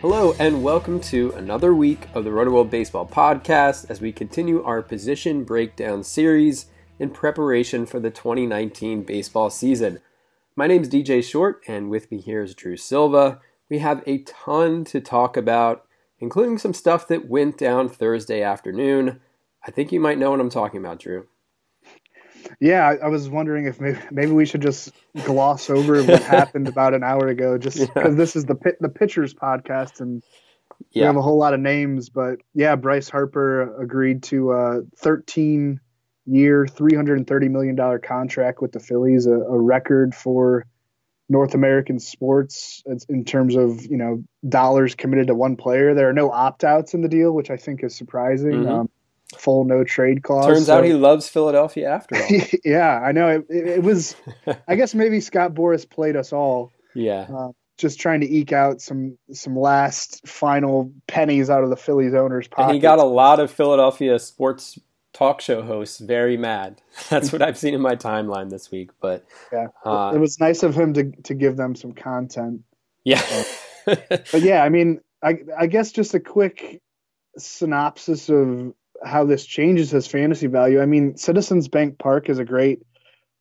Hello, and welcome to another week of the Roto Baseball Podcast as we continue our position breakdown series in preparation for the 2019 baseball season. My name is DJ Short, and with me here is Drew Silva. We have a ton to talk about, including some stuff that went down Thursday afternoon. I think you might know what I'm talking about, Drew. Yeah, I, I was wondering if maybe, maybe we should just gloss over what happened about an hour ago, just because yeah. this is the the pitchers podcast and yeah. we have a whole lot of names. But yeah, Bryce Harper agreed to a 13 year, 330 million dollar contract with the Phillies, a, a record for North American sports in terms of you know dollars committed to one player. There are no opt outs in the deal, which I think is surprising. Mm-hmm. Um, full no trade clause. Turns so. out he loves Philadelphia after all. yeah, I know. It, it, it was. I guess maybe Scott Boras played us all. Yeah. Uh, just trying to eke out some some last final pennies out of the Phillies owners' pocket. And he got a lot of Philadelphia sports talk show hosts very mad. That's what I've seen in my timeline this week. But yeah, uh, it was nice of him to to give them some content. Yeah. Uh, but yeah, I mean, I I guess just a quick synopsis of how this changes his fantasy value. I mean, Citizens Bank Park is a great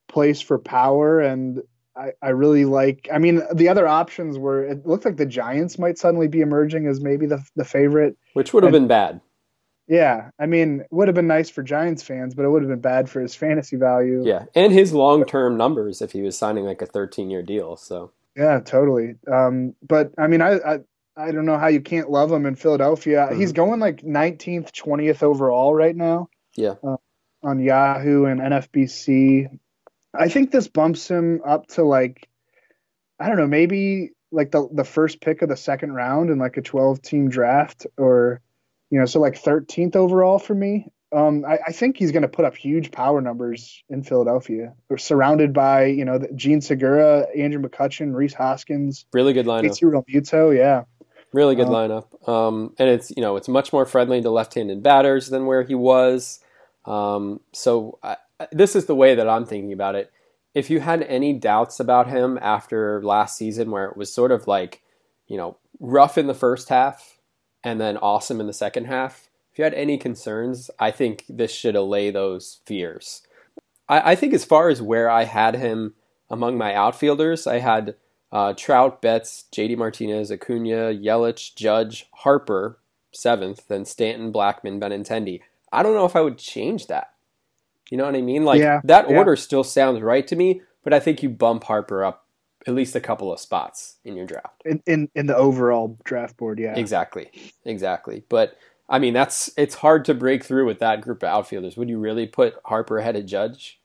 place for power, and I, I really like. I mean, the other options were it looked like the Giants might suddenly be emerging as maybe the the favorite, which would have and, been bad. Yeah, I mean, would have been nice for Giants fans, but it would have been bad for his fantasy value. Yeah, and his long term numbers if he was signing like a 13 year deal. So yeah, totally. Um, but I mean, I, I I don't know how you can't love him in Philadelphia. Mm-hmm. He's going like 19th, 20th overall right now. Yeah. Uh, on Yahoo and NFBC. I think this bumps him up to like I don't know, maybe like the the first pick of the second round in like a 12 team draft or you know, so like 13th overall for me. Um, I, I, think he's going to put up huge power numbers in Philadelphia. We're surrounded by, you know, Jean Segura, Andrew McCutchen, Rhys Hoskins. Really good lineup. JT Realmuto, yeah. Really good lineup. Um, and it's you know it's much more friendly to left-handed batters than where he was. Um, so I, this is the way that I'm thinking about it. If you had any doubts about him after last season, where it was sort of like you know rough in the first half and then awesome in the second half, if you had any concerns, I think this should allay those fears. I, I think as far as where I had him among my outfielders, I had uh, Trout, Betts, JD Martinez, Acuna, Yelich, Judge, Harper, seventh, then Stanton, Blackmon, Benintendi. I don't know if I would change that. You know what I mean? Like yeah, that yeah. order still sounds right to me, but I think you bump Harper up at least a couple of spots in your draft. In in, in the overall draft board, yeah. Exactly. Exactly. But I mean that's it's hard to break through with that group of outfielders. Would you really put Harper ahead of Judge?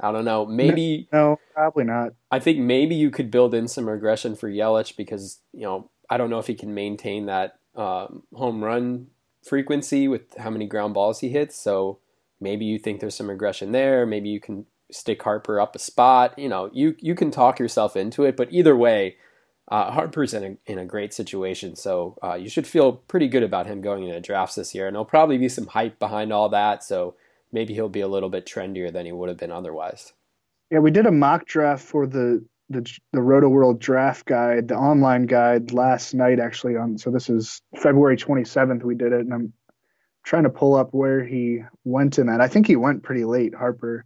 I don't know. Maybe no, probably not. I think maybe you could build in some regression for Yelich because you know I don't know if he can maintain that um, home run frequency with how many ground balls he hits. So maybe you think there's some regression there. Maybe you can stick Harper up a spot. You know, you you can talk yourself into it. But either way, uh, Harper's in a in a great situation. So uh, you should feel pretty good about him going into drafts this year. And there'll probably be some hype behind all that. So maybe he'll be a little bit trendier than he would have been otherwise. Yeah, we did a mock draft for the the the Roto World Draft Guide, the online guide last night actually on. So this is February 27th. We did it, and I'm trying to pull up where he went in that. I think he went pretty late, Harper.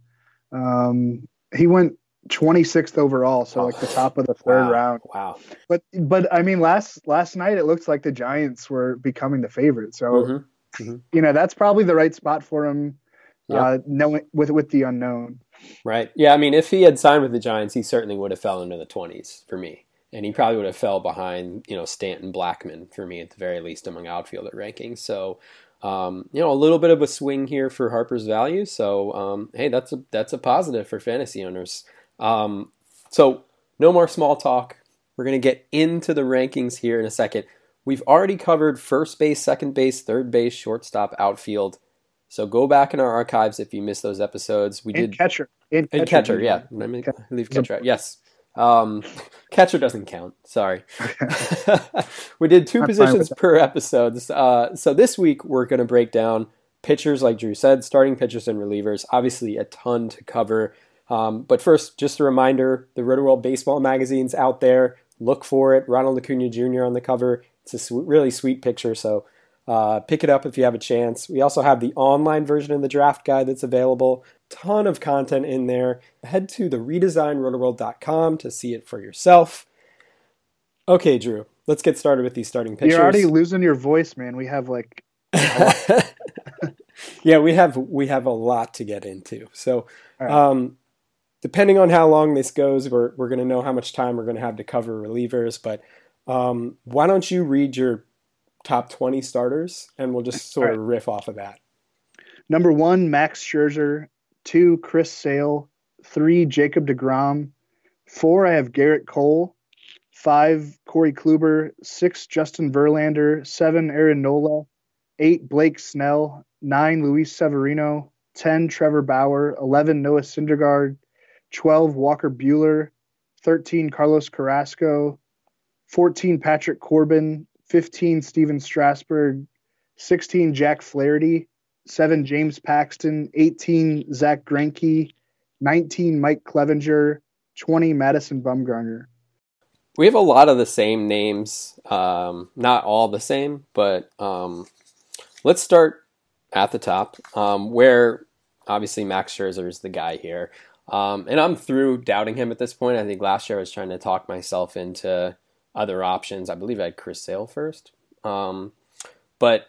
Um, he went 26th overall, so like the top of the third wow. round. Wow. But but I mean last last night it looks like the Giants were becoming the favorite. So mm-hmm. Mm-hmm. you know, that's probably the right spot for him yeah. uh knowing with with the unknown. Right. Yeah, I mean if he had signed with the Giants, he certainly would have fell into the 20s for me. And he probably would have fell behind, you know, Stanton Blackmon for me at the very least among outfielder rankings. So um, you know, a little bit of a swing here for Harper's value. So, um, hey, that's a that's a positive for fantasy owners. Um, so, no more small talk. We're going to get into the rankings here in a second. We've already covered first base, second base, third base, shortstop, outfield. So go back in our archives if you missed those episodes. We and did catcher. And catcher, catcher yeah. Let me leave catcher out. Yes. Um, catcher doesn't count. Sorry. we did 2 I'm positions per episode. Uh, so this week we're going to break down pitchers, like Drew said, starting pitchers and relievers. Obviously, a ton to cover. Um, but first, just a reminder the Roto-World Baseball magazine's out there. Look for it. Ronald Acuna Jr. on the cover. It's a sw- really sweet picture, so uh, pick it up if you have a chance. We also have the online version of the draft guide that's available. Ton of content in there. Head to the redesignrotoworld.com to see it for yourself. Okay, Drew, let's get started with these starting pitchers. You're already losing your voice, man. We have like. yeah, we have we have a lot to get into. So, right. um, depending on how long this goes, we're, we're going to know how much time we're going to have to cover relievers. But um, why don't you read your top 20 starters and we'll just sort right. of riff off of that. Number one, Max Scherzer. Two, Chris Sale. Three, Jacob DeGrom. Four, I have Gerrit Cole. Five, Corey Kluber. Six, Justin Verlander. Seven, Aaron Nola. Eight, Blake Snell. Nine, Luis Severino. 10, Trevor Bauer. 11, Noah Syndergaard. 12 Walker Buehler, 13 Carlos Carrasco, 14 Patrick Corbin, 15 Stephen Strasburg, 16 Jack Flaherty, 7 James Paxton, 18 Zack Greinke, 19 Mike Clevinger, 20 Madison Bumgarner. We have a lot of the same names, um, not all the same, but um, let's start at the top, um, where obviously Max Scherzer is the guy here. Um, and I'm through doubting him at this point. I think last year I was trying to talk myself into other options. I believe I had Chris Sale first. Um, but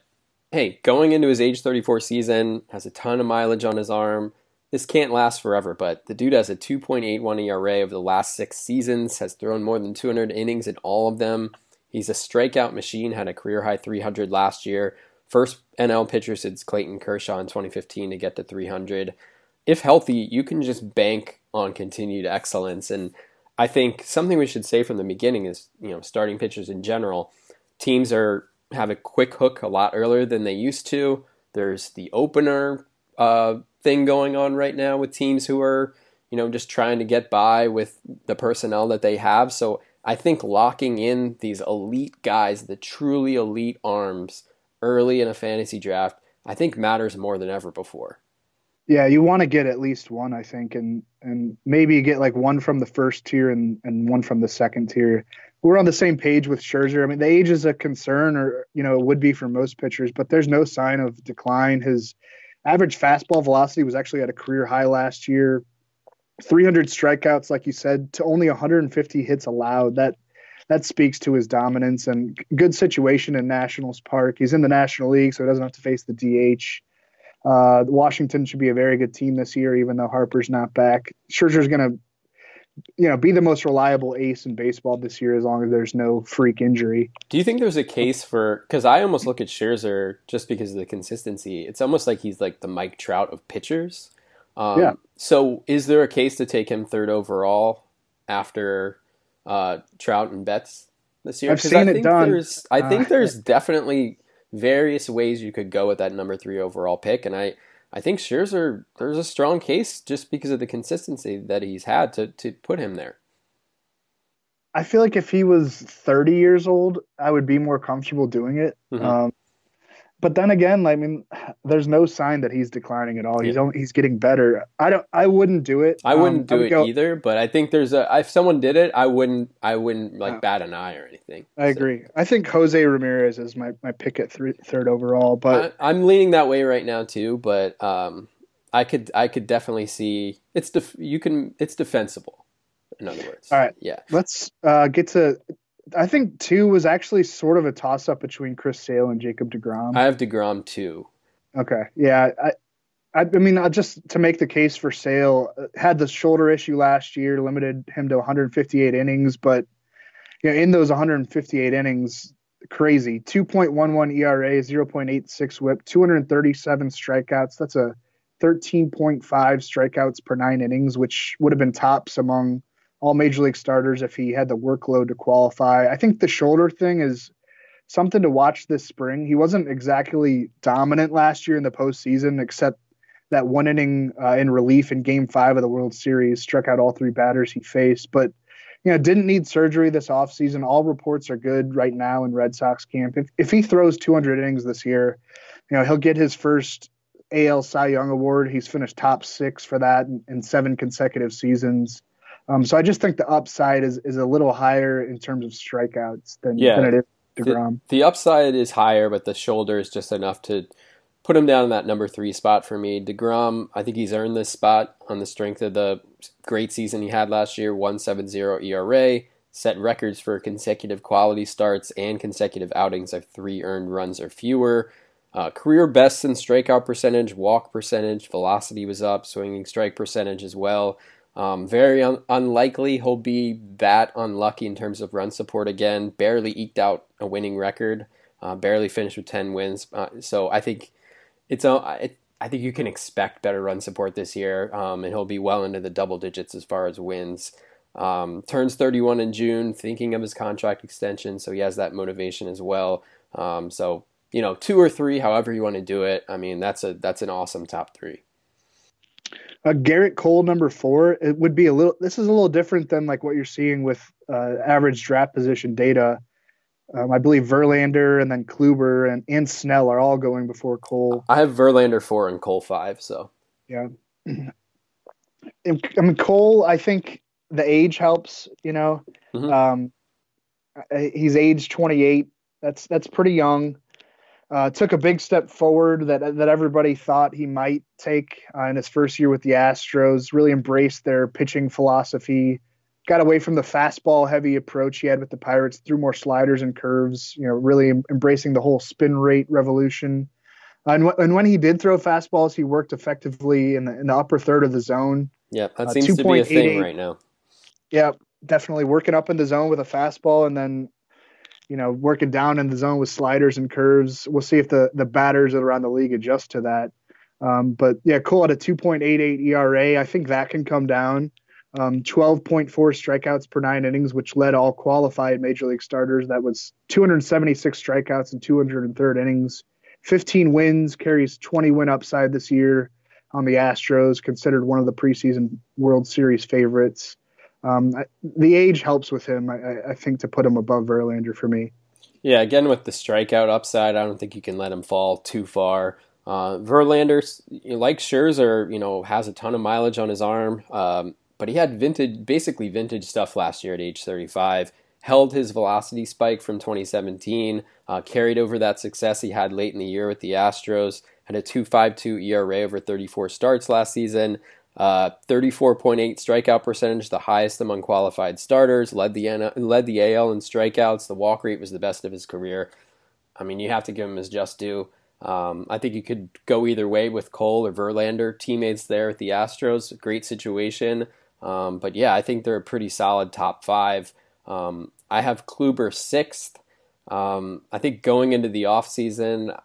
hey, going into his age 34 season, has a ton of mileage on his arm. This can't last forever, but the dude has a 2.81 ERA over the last six seasons, has thrown more than 200 innings in all of them. He's a strikeout machine, had a career high 300 last year. First NL pitcher since Clayton Kershaw in 2015 to get to 300 if healthy, you can just bank on continued excellence. And I think something we should say from the beginning is, you know, starting pitchers in general, teams are have a quick hook a lot earlier than they used to. There's the opener uh, thing going on right now with teams who are, you know, just trying to get by with the personnel that they have. So I think locking in these elite guys, the truly elite arms, early in a fantasy draft, I think matters more than ever before. Yeah, you want to get at least one, I think, and and maybe get like one from the first tier and and one from the second tier. We're on the same page with Scherzer. I mean, the age is a concern, or you know, it would be for most pitchers, but there's no sign of decline. His average fastball velocity was actually at a career high last year. 300 strikeouts, like you said, to only 150 hits allowed. That that speaks to his dominance and good situation in Nationals Park. He's in the National League, so he doesn't have to face the DH. Uh, Washington should be a very good team this year, even though Harper's not back. Scherzer's going to, you know, be the most reliable ace in baseball this year as long as there's no freak injury. Do you think there's a case for? Because I almost look at Scherzer just because of the consistency. It's almost like he's like the Mike Trout of pitchers. Um, yeah. So is there a case to take him third overall after uh, Trout and Betts this year? I've seen I it done. There's, I think uh, there's definitely various ways you could go with that number three overall pick, and I I think Scherzer there's a strong case just because of the consistency that he's had to to put him there. I feel like if he was 30 years old, I would be more comfortable doing it. Mm-hmm. Um, but then again, I mean, there's no sign that he's declining at all. He's only, he's getting better. I don't. I wouldn't do it. I wouldn't um, do I would it go, either. But I think there's a. If someone did it, I wouldn't. I wouldn't like uh, bat an eye or anything. I so. agree. I think Jose Ramirez is my my pick at three, third overall. But I, am leaning that way right now too. But um, I could I could definitely see it's def- you can it's defensible. In other words, all right. Yeah. Let's uh, get to I think two was actually sort of a toss up between Chris Sale and Jacob DeGrom. I have DeGrom two. Okay, yeah, I, I, I mean, uh, just to make the case for Sale, uh, had the shoulder issue last year, limited him to 158 innings, but you know, in those 158 innings, crazy 2.11 ERA, 0.86 WHIP, 237 strikeouts. That's a 13.5 strikeouts per nine innings, which would have been tops among all major league starters if he had the workload to qualify. I think the shoulder thing is something to watch this spring. He wasn't exactly dominant last year in the postseason, except that one inning uh, in relief in Game Five of the World Series, struck out all three batters he faced, but you know didn't need surgery this offseason. All reports are good right now in Red Sox camp. If if he throws 200 innings this year, you know he'll get his first AL Cy Young award. He's finished top six for that in, in seven consecutive seasons. Um, so I just think the upside is, is a little higher in terms of strikeouts than, yeah. than it is DeGrom. The, the upside is higher, but the shoulder is just enough to put him down in that number three spot for me. DeGrom, I think he's earned this spot on the strength of the great season he had last year, 170 ERA, set records for consecutive quality starts and consecutive outings of three earned runs or fewer. Uh, career best in strikeout percentage, walk percentage, velocity was up, swinging strike percentage as well. Um, very un- unlikely he'll be that unlucky in terms of run support again. Barely eked out a winning record. Uh, barely finished with 10 wins. Uh, so I think it's a, it, I think you can expect better run support this year, um, and he'll be well into the double digits as far as wins. Um, turns 31 in June, thinking of his contract extension, so he has that motivation as well. Um, so you know, two or three, however you want to do it. I mean, that's a that's an awesome top three. Uh, Gerrit Cole, number four, it would be a little. This is a little different than like what you're seeing with uh, average draft position data. Um, I believe Verlander and then Kluber and, and Snell are all going before Cole. I have Verlander four and Cole five. So yeah, I mean Cole. I think the age helps. You know, mm-hmm. um, he's age 28. That's that's pretty young. Uh, took a big step forward that that everybody thought he might take uh, in his first year with the Astros. Really embraced their pitching philosophy. Got away from the fastball heavy approach he had with the Pirates. Threw more sliders and curves. You know, really em- embracing the whole spin rate revolution. And, w- and when he did throw fastballs, he worked effectively in the in the upper third of the zone. Yeah, that uh, seems to be a thing right now. Yeah, definitely working up in the zone with a fastball, and then you know, working down in the zone with sliders and curves. We'll see if the the batters that are around the league adjust to that. Um, but yeah, Cole at a 2.88 ERA. I think that can come down. Um, 12.4 strikeouts per nine innings, which led all qualified major league starters. That was 276 strikeouts in 203 innings. 15 wins, carries 20 win upside this year on the Astros, considered one of the preseason World Series favorites. Um, I, the age helps with him, I, I, think, to put him above Verlander for me. Yeah, again with the strikeout upside, I don't think you can let him fall too far. Uh, Verlander, like Scherzer, you know, has a ton of mileage on his arm, um, but he had vintage, basically vintage stuff last year at age 35. Held his velocity spike from 2017, uh, carried over that success he had late in the year with the Astros. Had a 2.52 ERA over 34 starts last season. Uh, 34.8 strikeout percentage, the highest among qualified starters. Led the led the AL in strikeouts. The walk rate was the best of his career. I mean, you have to give him his just due. Um, I think you could go either way with Cole or Verlander. Teammates there at the Astros, great situation. Um, but yeah, I think they're a pretty solid top five. Um, I have Kluber sixth. Um, I think going into the offseason,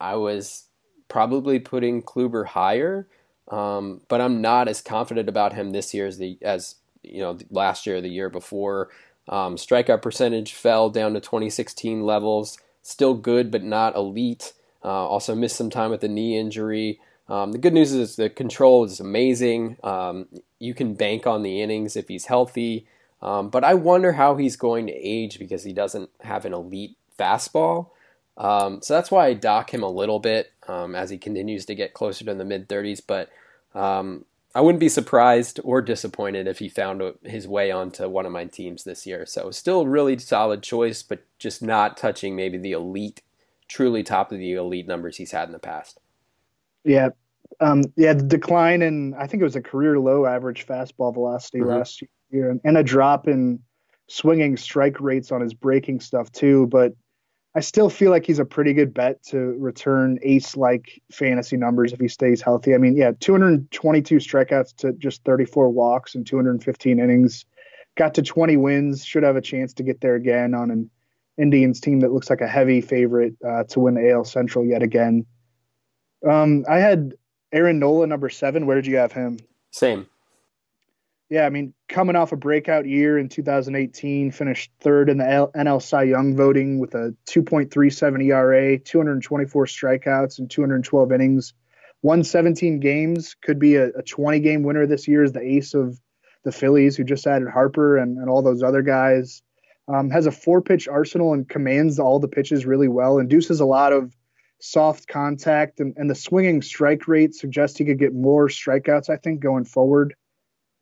I was probably putting Kluber higher. Um, but I'm not as confident about him this year as the as you know last year or the year before. Um, strikeout percentage fell down to 2016 levels. Still good, but not elite. Uh, also missed some time with the knee injury. Um, the good news is the control is amazing. Um, you can bank on the innings if he's healthy. Um, but I wonder how he's going to age because he doesn't have an elite fastball. Um, so that's why I dock him a little bit um, as he continues to get closer to the mid 30s. But um, I wouldn't be surprised or disappointed if he found his way onto one of my teams this year. So still really solid choice, but just not touching maybe the elite, truly top of the elite numbers he's had in the past. Yeah. Um, yeah, the decline in I think it was a career low average fastball velocity mm-hmm. last year, and a drop in swinging strike rates on his breaking stuff too. But I still feel like he's a pretty good bet to return ace like fantasy numbers if he stays healthy. I mean, yeah, 222 strikeouts to just 34 walks and 215 innings. Got to 20 wins. Should have a chance to get there again on an Indians team that looks like a heavy favorite uh, to win AL Central yet again. Um, I had Aaron Nola number seven. Where did you have him? Same. Yeah, I mean, coming off a breakout year in 2018, finished third in the NL Cy Young voting with a 2.37 ERA, 224 strikeouts, and 212 innings. Won 17 games, could be a, a 20 game winner this year as the ace of the Phillies, who just added Harper and, and all those other guys. Um, has a four pitch arsenal and commands all the pitches really well, induces a lot of soft contact, and, and the swinging strike rate suggests he could get more strikeouts, I think, going forward.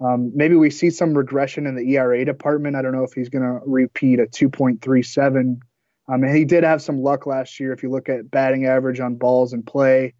Um, maybe we see some regression in the ERA department. I don't know if he's going to repeat a 2.37. Um, and he did have some luck last year if you look at batting average on balls in play.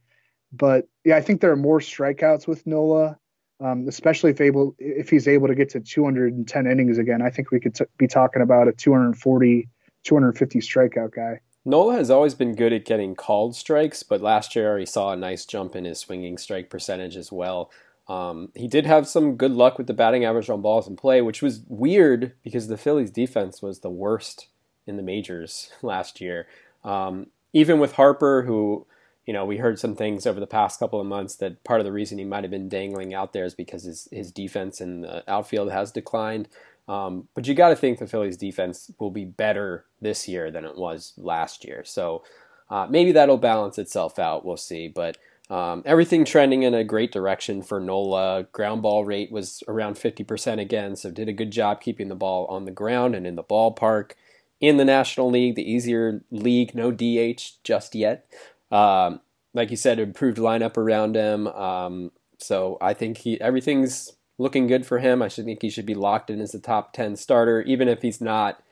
But yeah, I think there are more strikeouts with Nola, um, especially if able if he's able to get to 210 innings again. I think we could t- be talking about a 240, 250 strikeout guy. Nola has always been good at getting called strikes, but last year he saw a nice jump in his swinging strike percentage as well. Um, he did have some good luck with the batting average on balls in play, which was weird because the Phillies' defense was the worst in the majors last year. Um, even with Harper, who, you know, we heard some things over the past couple of months that part of the reason he might have been dangling out there is because his, his defense in the outfield has declined. Um, but you got to think the Phillies' defense will be better this year than it was last year. So uh, maybe that'll balance itself out. We'll see. But um, everything trending in a great direction for Nola. Ground ball rate was around 50% again, so did a good job keeping the ball on the ground and in the ballpark. In the National League, the easier league, no DH just yet. Um, like you said, improved lineup around him. Um, so I think he everything's looking good for him. I should think he should be locked in as a top 10 starter, even if he's not,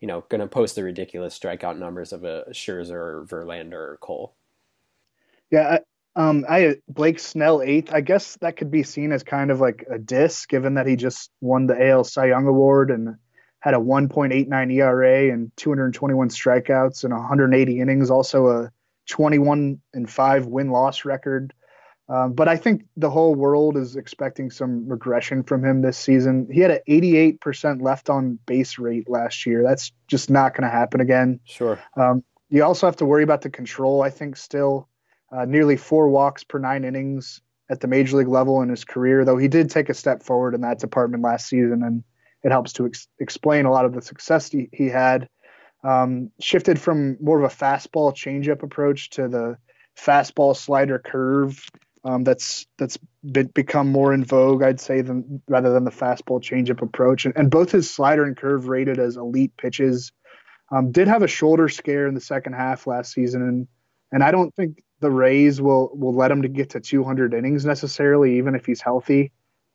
you know, going to post the ridiculous strikeout numbers of a Scherzer or Verlander or Cole. Yeah, um, I Blake Snell eighth. I guess that could be seen as kind of like a diss, given that he just won the AL Cy Young Award and had a 1.89 ERA and 221 strikeouts and 180 innings. Also a 21 and five win loss record. Um, but I think the whole world is expecting some regression from him this season. He had an 88% left on base rate last year. That's just not going to happen again. Sure. Um, you also have to worry about the control, I think, still uh, nearly four walks per nine innings at the major league level in his career, though he did take a step forward in that department last season, and it helps to ex- explain a lot of the success he, he had. Um, shifted from more of a fastball changeup approach to the fastball slider curve um, that's that's become more in vogue, I'd say, than rather than the fastball changeup approach. And, and both his slider and curve rated as elite pitches. Um, did have a shoulder scare in the second half last season, and and I don't think the Rays will will let him to get to 200 innings necessarily, even if he's healthy.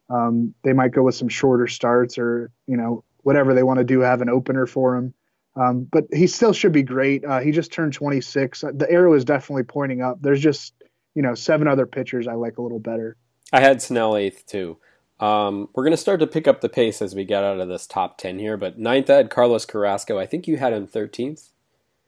Um, they might go with some shorter starts or you know whatever they want to do, have an opener for him. Um, but he still should be great. Uh, he just turned 26. The arrow is definitely pointing up. There's just you know seven other pitchers I like a little better. I had Snell eighth too. Um, we're going to start to pick up the pace as we get out of this top 10 here, but ninth I had Carlos Carrasco. I think you had him 13th.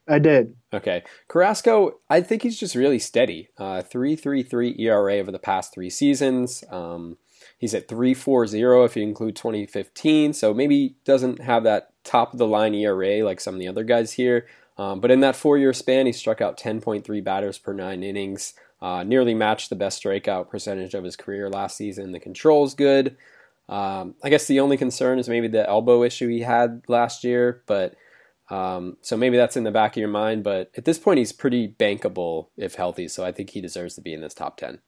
I did. Okay. Carrasco, I think he's just really steady. Uh, 3.33 ERA over the past three seasons. Um, he's at 3.40 if you include 2015, so maybe doesn't have that top of the line ERA like some of the other guys here. Um, but in that four year span, he struck out 10.3 batters per nine innings, uh, nearly matched the best strikeout percentage of his career last season. The control's good. Um, I guess the only concern is maybe the elbow issue he had last year, but um, so maybe that's in the back of your mind, but at this point, he's pretty bankable if healthy. So I think he deserves to be in this top 10.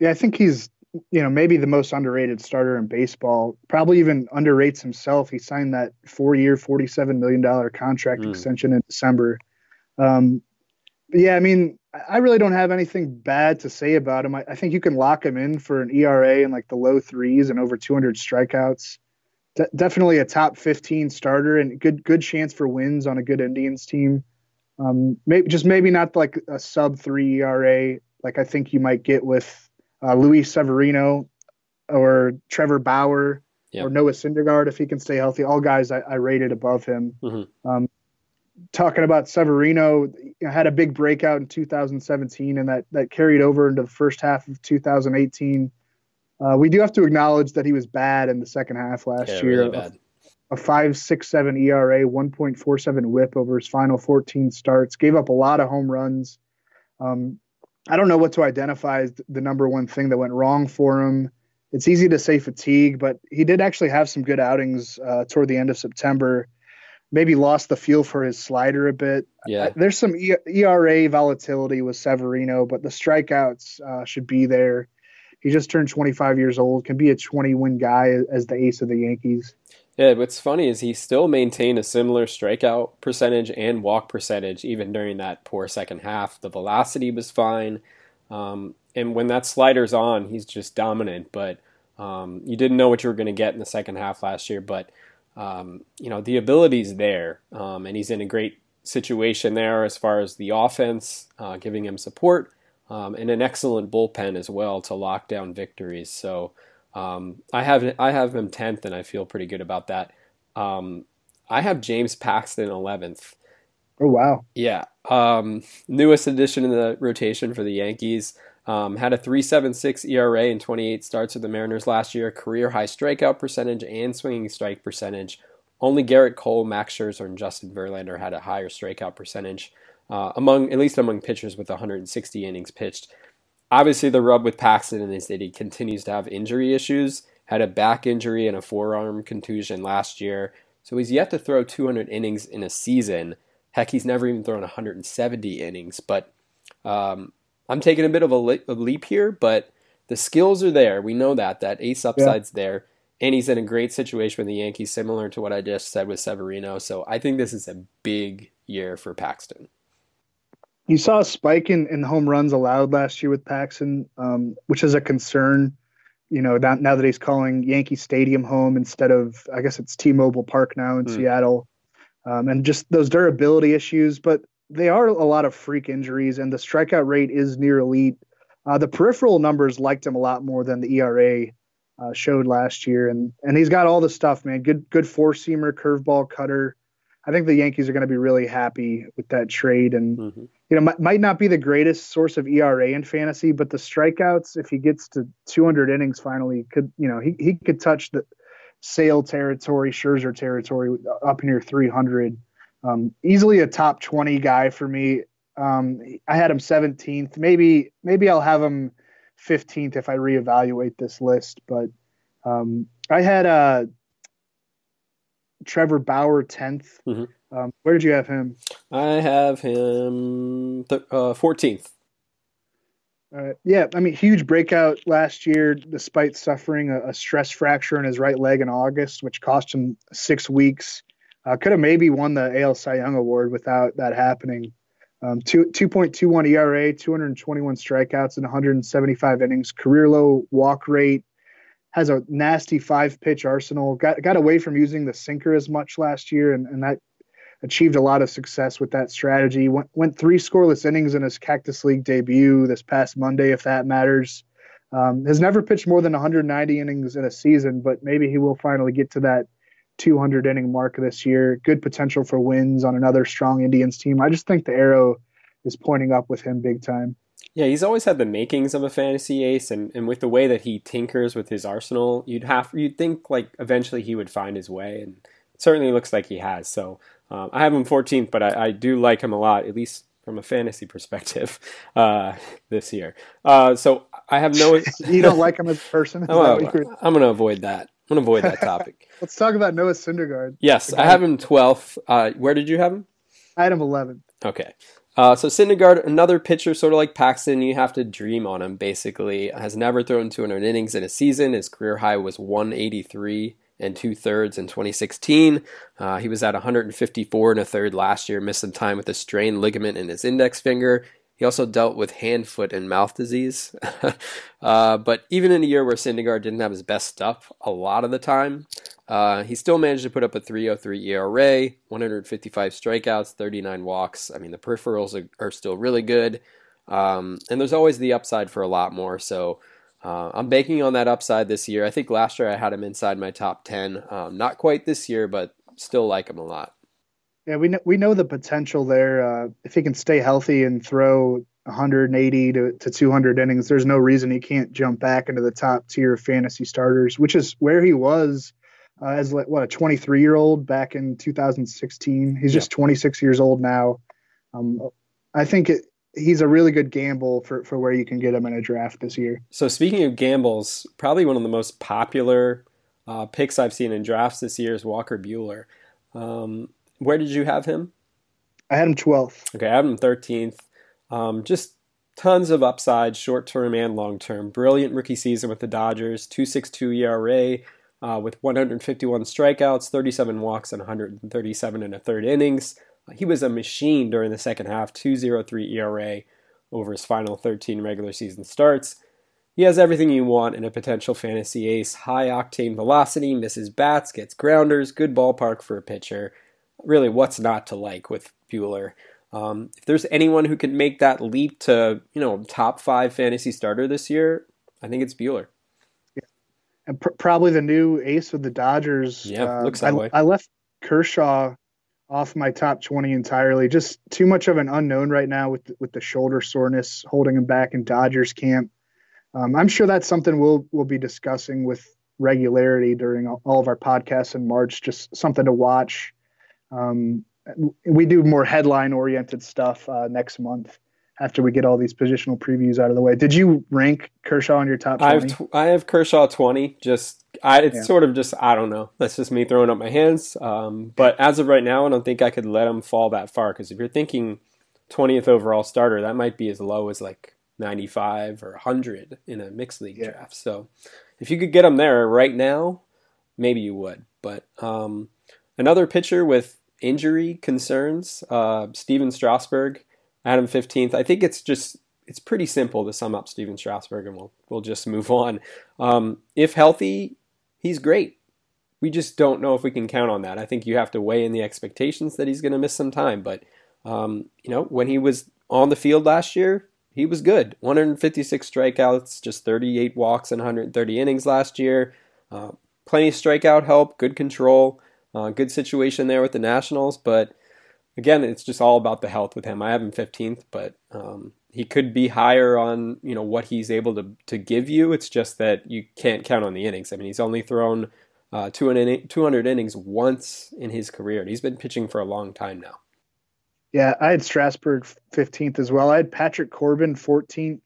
Yeah, I think he's, you know, maybe the most underrated starter in baseball. Probably even underrates himself. He signed that four year, $47 million contract mm. extension in December. Um, Yeah, I mean, I really don't have anything bad to say about him. I, I think you can lock him in for an ERA in like the low threes and over 200 strikeouts. De- definitely a top 15 starter and good good chance for wins on a good Indians team. Um, maybe just maybe not like a sub three ERA like I think you might get with uh, Luis Severino or Trevor Bauer yep. or Noah Syndergaard if he can stay healthy. All guys I, I rated above him. Mm-hmm. Um, talking about Severino, you know, had a big breakout in 2017, and that that carried over into the first half of 2018. Uh, we do have to acknowledge that he was bad in the second half last yeah, year. Really a, a five six seven ERA, 1.47 WHIP over his final 14 starts. Gave up a lot of home runs. Um, I don't know what to identify as the number one thing that went wrong for him. It's easy to say fatigue, but he did actually have some good outings uh, toward the end of September maybe lost the feel for his slider a bit. Yeah, there's some ERA volatility with Severino, but the strikeouts uh, should be there. He just turned 25 years old, can be a 20 win guy as the ace of the Yankees. Yeah, what's funny is he still maintained a similar strikeout percentage and walk percentage even during that poor second half. The velocity was fine. Um, and when that slider's on, he's just dominant. But um, you didn't know what you were going to get in the second half last year. But um, you know, the ability's there, um, and he's in a great situation there as far as the offense uh, giving him support, um, and an excellent bullpen as well to lock down victories. So um, I have I have him tenth, and I feel pretty good about that. Um, I have James Paxton eleventh. Oh wow! Yeah, um, newest addition in the rotation for the Yankees. Um, had a 3.76 ERA in 28 starts with the Mariners last year, career high strikeout percentage and swinging strike percentage. Only Gerrit Cole, Max Scherzer, and Justin Verlander had a higher strikeout percentage uh, among at least among pitchers with 160 innings pitched. Obviously, the rub with Paxton is that he continues to have injury issues. Had a back injury and a forearm contusion last year, so he's yet to throw 200 innings in a season. Heck, he's never even thrown 170 innings. But um, I'm taking a bit of a, le- a leap here, but the skills are there. We know that that ace upside's yeah. there, and he's in a great situation with the Yankees, similar to what I just said with Severino. So I think this is a big year for Paxton. You saw a spike in, in home runs allowed last year with Paxton, um, which is a concern. You know, now, now that he's calling Yankee Stadium home instead of, I guess it's T-Mobile Park now in mm. Seattle, um, and just those durability issues. But they are a lot of freak injuries, and the strikeout rate is near elite. Uh, the peripheral numbers liked him a lot more than the ERA uh, showed last year, and and he's got all the stuff, man. Good good four seamer, curveball, cutter. I think the Yankees are going to be really happy with that trade, and mm-hmm. You know m- might not be the greatest source of ERA in fantasy, but the strikeouts, if he gets to 200 innings, finally could you know he he could touch the Sale territory, Scherzer territory up near 300. Um, easily a top 20 guy for me. Um, I had him 17th. Maybe maybe I'll have him 15th if I reevaluate this list. But um, I had uh, Trevor Bauer 10th. Mm-hmm. Um, where did you have him? I have him th- uh, 14th. Uh, yeah, I mean, huge breakout last year, despite suffering a, a, stress fracture in his right leg in August, which cost him six weeks. Uh, could have maybe won the AL Cy Young award without that happening. Um, two, 2.21 ERA, 221 strikeouts in 175 innings, career low walk rate, has a nasty five pitch arsenal. Got got away from using the sinker as much last year, and, and that achieved a lot of success with that strategy. Went, went three scoreless innings in his Cactus League debut this past Monday, if that matters. Um, has never pitched more than 190 innings in a season, but maybe he will finally get to that 200 inning mark this year. Good potential for wins on another strong Indians team. I just think the arrow is pointing up with him big time. Yeah, he's always had the makings of a fantasy ace, and, and with the way that he tinkers with his arsenal, you'd have you'd think like eventually he would find his way, and certainly looks like he has. So um, I have him 14th, but I, I, do like him a lot, at least from a fantasy perspective, uh, this year. Uh, so I have no. you don't like him as a person? Oh, I'm going to avoid that. I'm going to avoid that topic. Let's talk about Noah Syndergaard. Yes, I have him 12th. Uh, where did you have him? I had him 11th. Okay. Uh, so Syndergaard, another pitcher, sort of like Paxton, you have to dream on him. Basically, has never thrown 200 innings in a season. His career high was 183 and two thirds in 2016. Uh, he was at 154 and a third last year, missed some time with a strained ligament in his index finger. He also dealt with hand, foot, and mouth disease. uh, but even in a year where Syndergaard didn't have his best stuff a lot of the time, uh, he still managed to put up a 303 ERA, 155 strikeouts, 39 walks. I mean, the peripherals are, are still really good. Um, and there's always the upside for a lot more. So uh, I'm banking on that upside this year. I think last year I had him inside my top 10. Um, not quite this year, but still like him a lot. Yeah, we know, we know the potential there. Uh, if he can stay healthy and throw 180 to, to 200 innings, there's no reason he can't jump back into the top tier of fantasy starters, which is where he was uh, as what a 23 year old back in 2016. He's just 26 years old now. Um, I think it, he's a really good gamble for, for where you can get him in a draft this year. So speaking of gambles, probably one of the most popular uh, picks I've seen in drafts this year is Walker Buehler. Um, where did you have him? I had him 12th. Okay, I had him 13th. Um, just tons of upside, short term and long term. Brilliant rookie season with the Dodgers, 2.62 ERA. Uh, with 151 strikeouts, 37 walks, and 137 and a third innings. He was a machine during the second half, 2.03 ERA over his final 13 regular season starts. He has everything you want in a potential fantasy ace high octane velocity, misses bats, gets grounders, good ballpark for a pitcher. Really, what's not to like with Buehler? Um, if there's anyone who can make that leap to, you know, top five fantasy starter this year, I think it's Buehler. Yeah. And pr- probably the new ace of the Dodgers. Yeah, uh, looks that I, way. I left Kershaw off my top 20 entirely. Just too much of an unknown right now with with the shoulder soreness holding him back in Dodgers camp. Um, I'm sure that's something we'll we'll be discussing with regularity during all of our podcasts in March. Just something to watch. Um, we do more headline oriented stuff uh, next month after we get all these positional previews out of the way. Did you rank Kershaw in your top 20? I have, tw- I have Kershaw 20. Just I, it's yeah. sort of just I don't know. That's just me throwing up my hands. Um, but as of right now, I don't think I could let him fall that far because if you're thinking 20th overall starter, that might be as low as like 95 or 100 in a mixed league yeah. draft. So if you could get him there right now, maybe you would. But um, another pitcher with injury concerns, uh, Stephen Strasburg Adam 15th. I think it's just it's pretty simple to sum up Stephen Strasburg, and we'll we'll just move on. Um, if healthy, he's great. We just don't know if we can count on that. I think you have to weigh in the expectations that he's going to miss some time. But um, you know, when he was on the field last year, he was good. 156 strikeouts, just 38 walks and 130 innings last year. Uh, plenty of strikeout help, good control, uh, good situation there with the Nationals, but again, it's just all about the health with him. I have him 15th, but um, he could be higher on you know what he's able to to give you. It's just that you can't count on the innings. I mean, he's only thrown uh, 200, 200 innings once in his career, and he's been pitching for a long time now. Yeah, I had Strasburg 15th as well. I had Patrick Corbin 14th.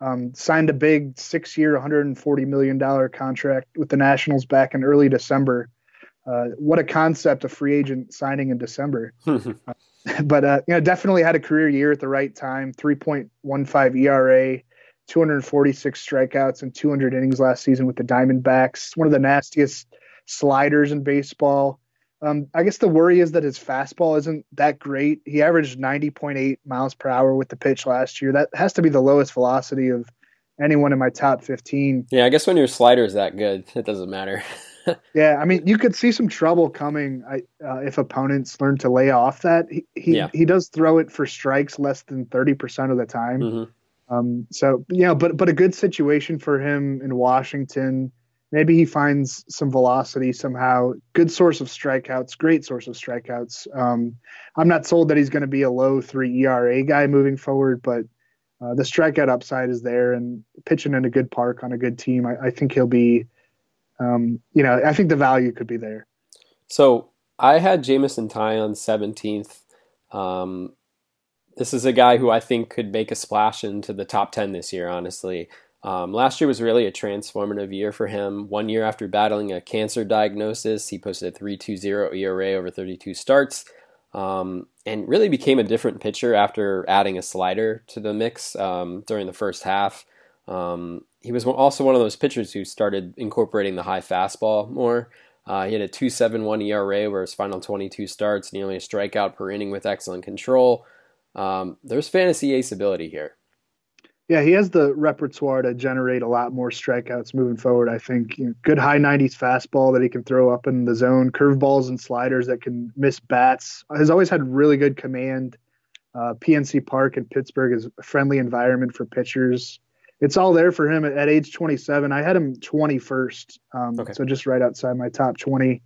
Um, signed a big six-year, 140 million dollar contract with the Nationals back in early December. Uh, what a concept, a free agent signing in December. but uh, you know, definitely had a career year at the right time. 3.15 ERA, 246 strikeouts and 200 innings last season with the Diamondbacks. One of the nastiest sliders in baseball. Um, I guess the worry is that his fastball isn't that great. He averaged 90.8 miles per hour with the pitch last year. That has to be the lowest velocity of anyone in my top 15. Yeah, I guess when your slider is that good, it doesn't matter. Yeah, I mean, you could see some trouble coming uh, if opponents learn to lay off that. He he, yeah. he does throw it for strikes less than thirty percent of the time. Mm-hmm. Um, so you know, but but a good situation for him in Washington. Maybe he finds some velocity somehow. Good source of strikeouts. Great source of strikeouts. Um, I'm not sold that he's going to be a low three ERA guy moving forward, but uh, the strikeout upside is there, and pitching in a good park on a good team, I, I think he'll be um, you know, I think the value could be there. So I had Jameson Taillon 17th. Um, this is a guy who I think could make a splash into the top 10 this year, honestly. Um, last year was really a transformative year for him. One year after battling a cancer diagnosis, he posted a 3.20 ERA over 32 starts, um, and really became a different pitcher after adding a slider to the mix um, during the first half. Um, he was also one of those pitchers who started incorporating the high fastball more. Uh, he had a 2.71 ERA where his final 22 starts, nearly a strikeout per inning with excellent control. Um, there's fantasy ace ability here. Yeah, he has the repertoire to generate a lot more strikeouts moving forward. I think you know, good high 90s fastball that he can throw up in the zone, curveballs and sliders that can miss bats. Has always had really good command. Uh, PNC Park in Pittsburgh is a friendly environment for pitchers. It's all there for him at, at age 27. I had him 21st, um, okay. so just right outside my top 20.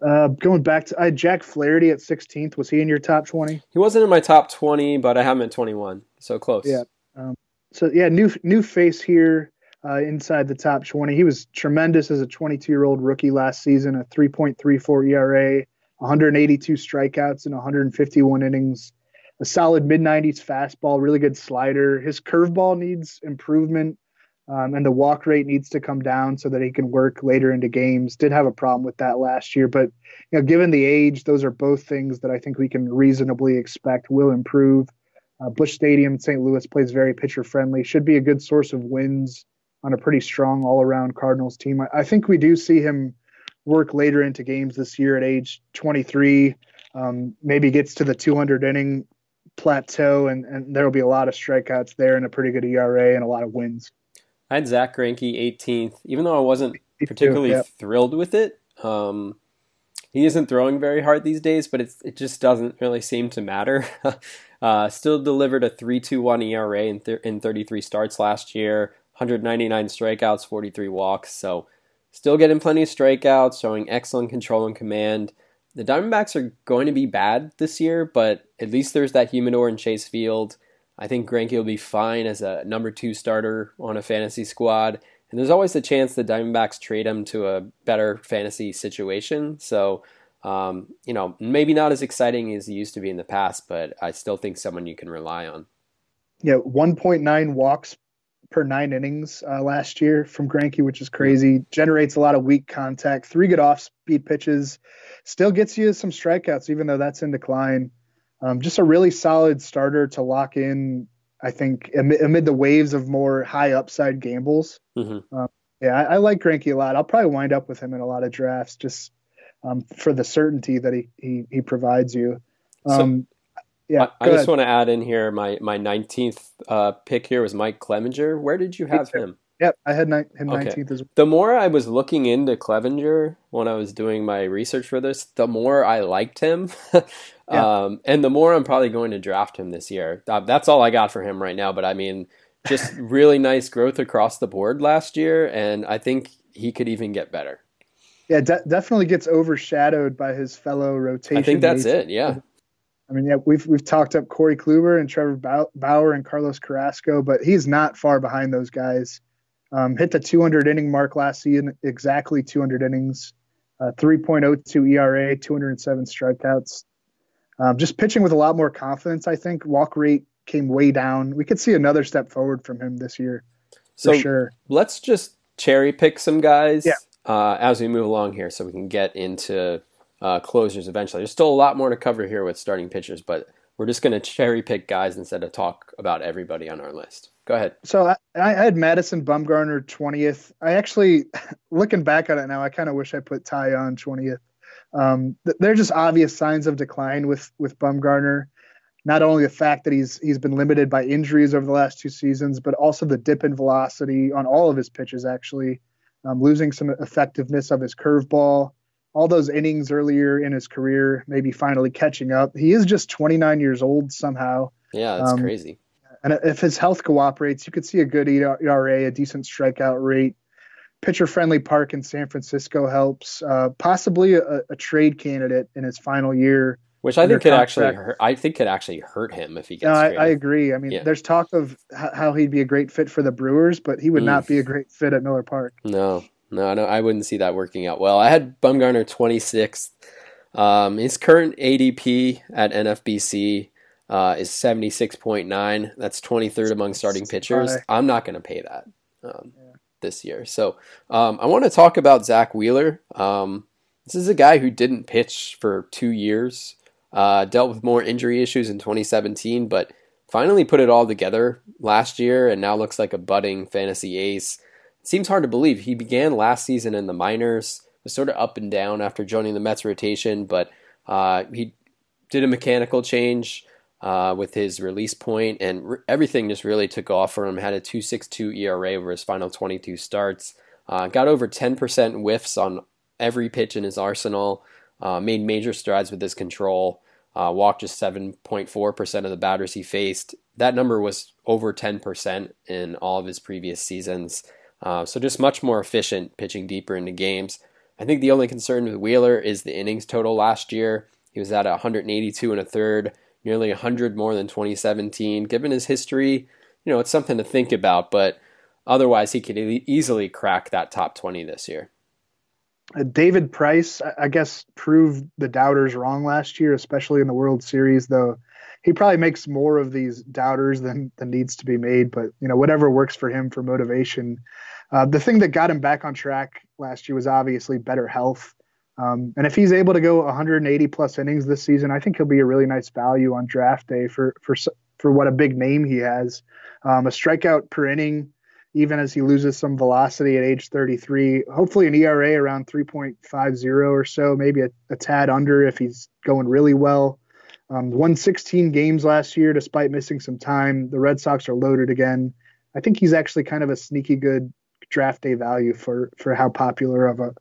Uh, going back to I had Jack Flaherty at 16th. Was he in your top 20? He wasn't in my top 20, but I have him at 21, so close. Yeah. Um, so yeah, new new face here uh, inside the top 20. He was tremendous as a 22 year old rookie last season, a 3.34 ERA, 182 strikeouts in 151 innings, a solid mid 90s fastball, really good slider. His curveball needs improvement. Um, and the walk rate needs to come down so that he can work later into games. Did have a problem with that last year, but you know, given the age, those are both things that I think we can reasonably expect will improve. Uh, Busch Stadium, St. Louis plays very pitcher friendly. Should be a good source of wins on a pretty strong all around Cardinals team. I, I, think we do see him work later into games this year at age 23. Um, maybe gets to the 200 inning plateau, and, and there will be a lot of strikeouts there and a pretty good ERA and a lot of wins. I had Zack Greinke 18th, even though I wasn't particularly too, thrilled with it. Um, he isn't throwing very hard these days, but it just doesn't really seem to matter. Uh, still delivered a 3.21 ERA in, th- in 33 starts last year, 199 strikeouts, 43 walks. So still getting plenty of strikeouts, showing excellent control and command. The Diamondbacks are going to be bad this year, but at least there's that humidor in Chase Field. I think Greinke will be fine as a number two starter on a fantasy squad. And there's always the chance the Diamondbacks trade him to a better fantasy situation. So um, you know, maybe not as exciting as he used to be in the past, but I still think someone you can rely on. Yeah, 1.9 walks per nine innings uh, last year from Greinke, which is crazy. Generates a lot of weak contact, three good off speed pitches, still gets you some strikeouts, even though that's in decline. Um, just a really solid starter to lock in, I think, amid, amid the waves of more high upside gambles. Mm-hmm. Um, yeah, I, I like Greinke a lot. I'll probably wind up with him in a lot of drafts just um, for the certainty that he he, he provides you. Um, so, yeah, I, I just want to add in here my my nineteenth uh, pick here was Mike Clevinger. Where did you have him? Yep, I had ni- him nineteenth okay. as well. The more I was looking into Clevinger when I was doing my research for this, the more I liked him. yeah. um, and the more I'm probably going to draft him this year. Uh, that's all I got for him right now. But I mean, just really nice growth across the board last year, and I think he could even get better yeah, de- definitely gets overshadowed by his fellow rotation. I think that's mates. it. Yeah. I mean, yeah, we've we've talked up Corey Kluber and Trevor Bauer and Carlos Carrasco, but he's not far behind those guys. Um, hit the 200 inning mark last season, exactly 200 innings, uh, 3.02 ERA, 207 strikeouts. Um, just pitching with a lot more confidence. I think walk rate came way down. We could see another step forward from him this year. So sure. Let's just cherry pick some guys. Yeah uh, as we move along here so we can get into uh, closers eventually. There's still a lot more to cover here with starting pitchers, but we're just going to cherry pick guys instead of talk about everybody on our list. Go ahead. So I, I had Madison Bumgarner 20th. I actually, looking back on it now, I kind of wish I put Taillon 20th. Um, th- are just obvious signs of decline with with Bumgarner. Not only the fact that he's he's been limited by injuries over the last two seasons, but also the dip in velocity on all of his pitches. Actually, um, losing some effectiveness of his curveball. All those innings earlier in his career, maybe finally catching up. He is just 29 years old somehow. Yeah, that's um, crazy. And if his health cooperates, you could see a good ERA, a decent strikeout rate. Pitcher friendly park in San Francisco helps. Uh, possibly a, a, trade candidate in his final year which I think could contract. actually hurt. I think could actually hurt him if he gets. No, I, I, agree. I mean, yeah. there's talk of how he'd be a great fit for the Brewers, but he would mm. not be a great fit at Miller Park. No, no, no, I wouldn't see that working out well. I had Bumgarner 26th. Um, his current ADP at NFBC uh, is 76.9. That's 23rd among starting pitchers. I'm not going to pay that um, yeah. this year. So um, I want to talk about Zack Wheeler. Um, this is a guy who didn't pitch for two years. Uh, dealt with more injury issues in 2017, but finally put it all together last year and now looks like a budding fantasy ace. Seems hard to believe. He began last season in the minors, was sort of up and down after joining the Mets rotation, but uh, he did a mechanical change uh, with his release point, and re- everything just really took off for him. Had a 2.62 ERA over his final 22 starts. Uh, got over 10% whiffs on every pitch in his arsenal. Uh, made major strides with his control. Uh, walked just 7.4% of the batters he faced. That number was over 10% in all of his previous seasons. Uh, so just much more efficient pitching deeper into games. I think the only concern with Wheeler is the innings total last year. He was at 182 and a third, nearly 100 more than 2017. Given his history, you know, it's something to think about, but otherwise he could easily crack that top 20 this year. Uh, David Price, I guess, proved the doubters wrong last year, especially in the World Series, though he probably makes more of these doubters than, than needs to be made. But, you know, whatever works for him for motivation. Uh, the thing that got him back on track last year was obviously better health. Um, and if he's able to go 180 plus innings this season, I think he'll be a really nice value on draft day for for for what a big name he has. Um, a strikeout per inning, even as he loses some velocity at age 33. Hopefully, an ERA around 3.50 or so, maybe a, a tad under if he's going really well. Um, won 16 games last year despite missing some time. The Red Sox are loaded again. I think he's actually kind of a sneaky good draft day value for for how popular of a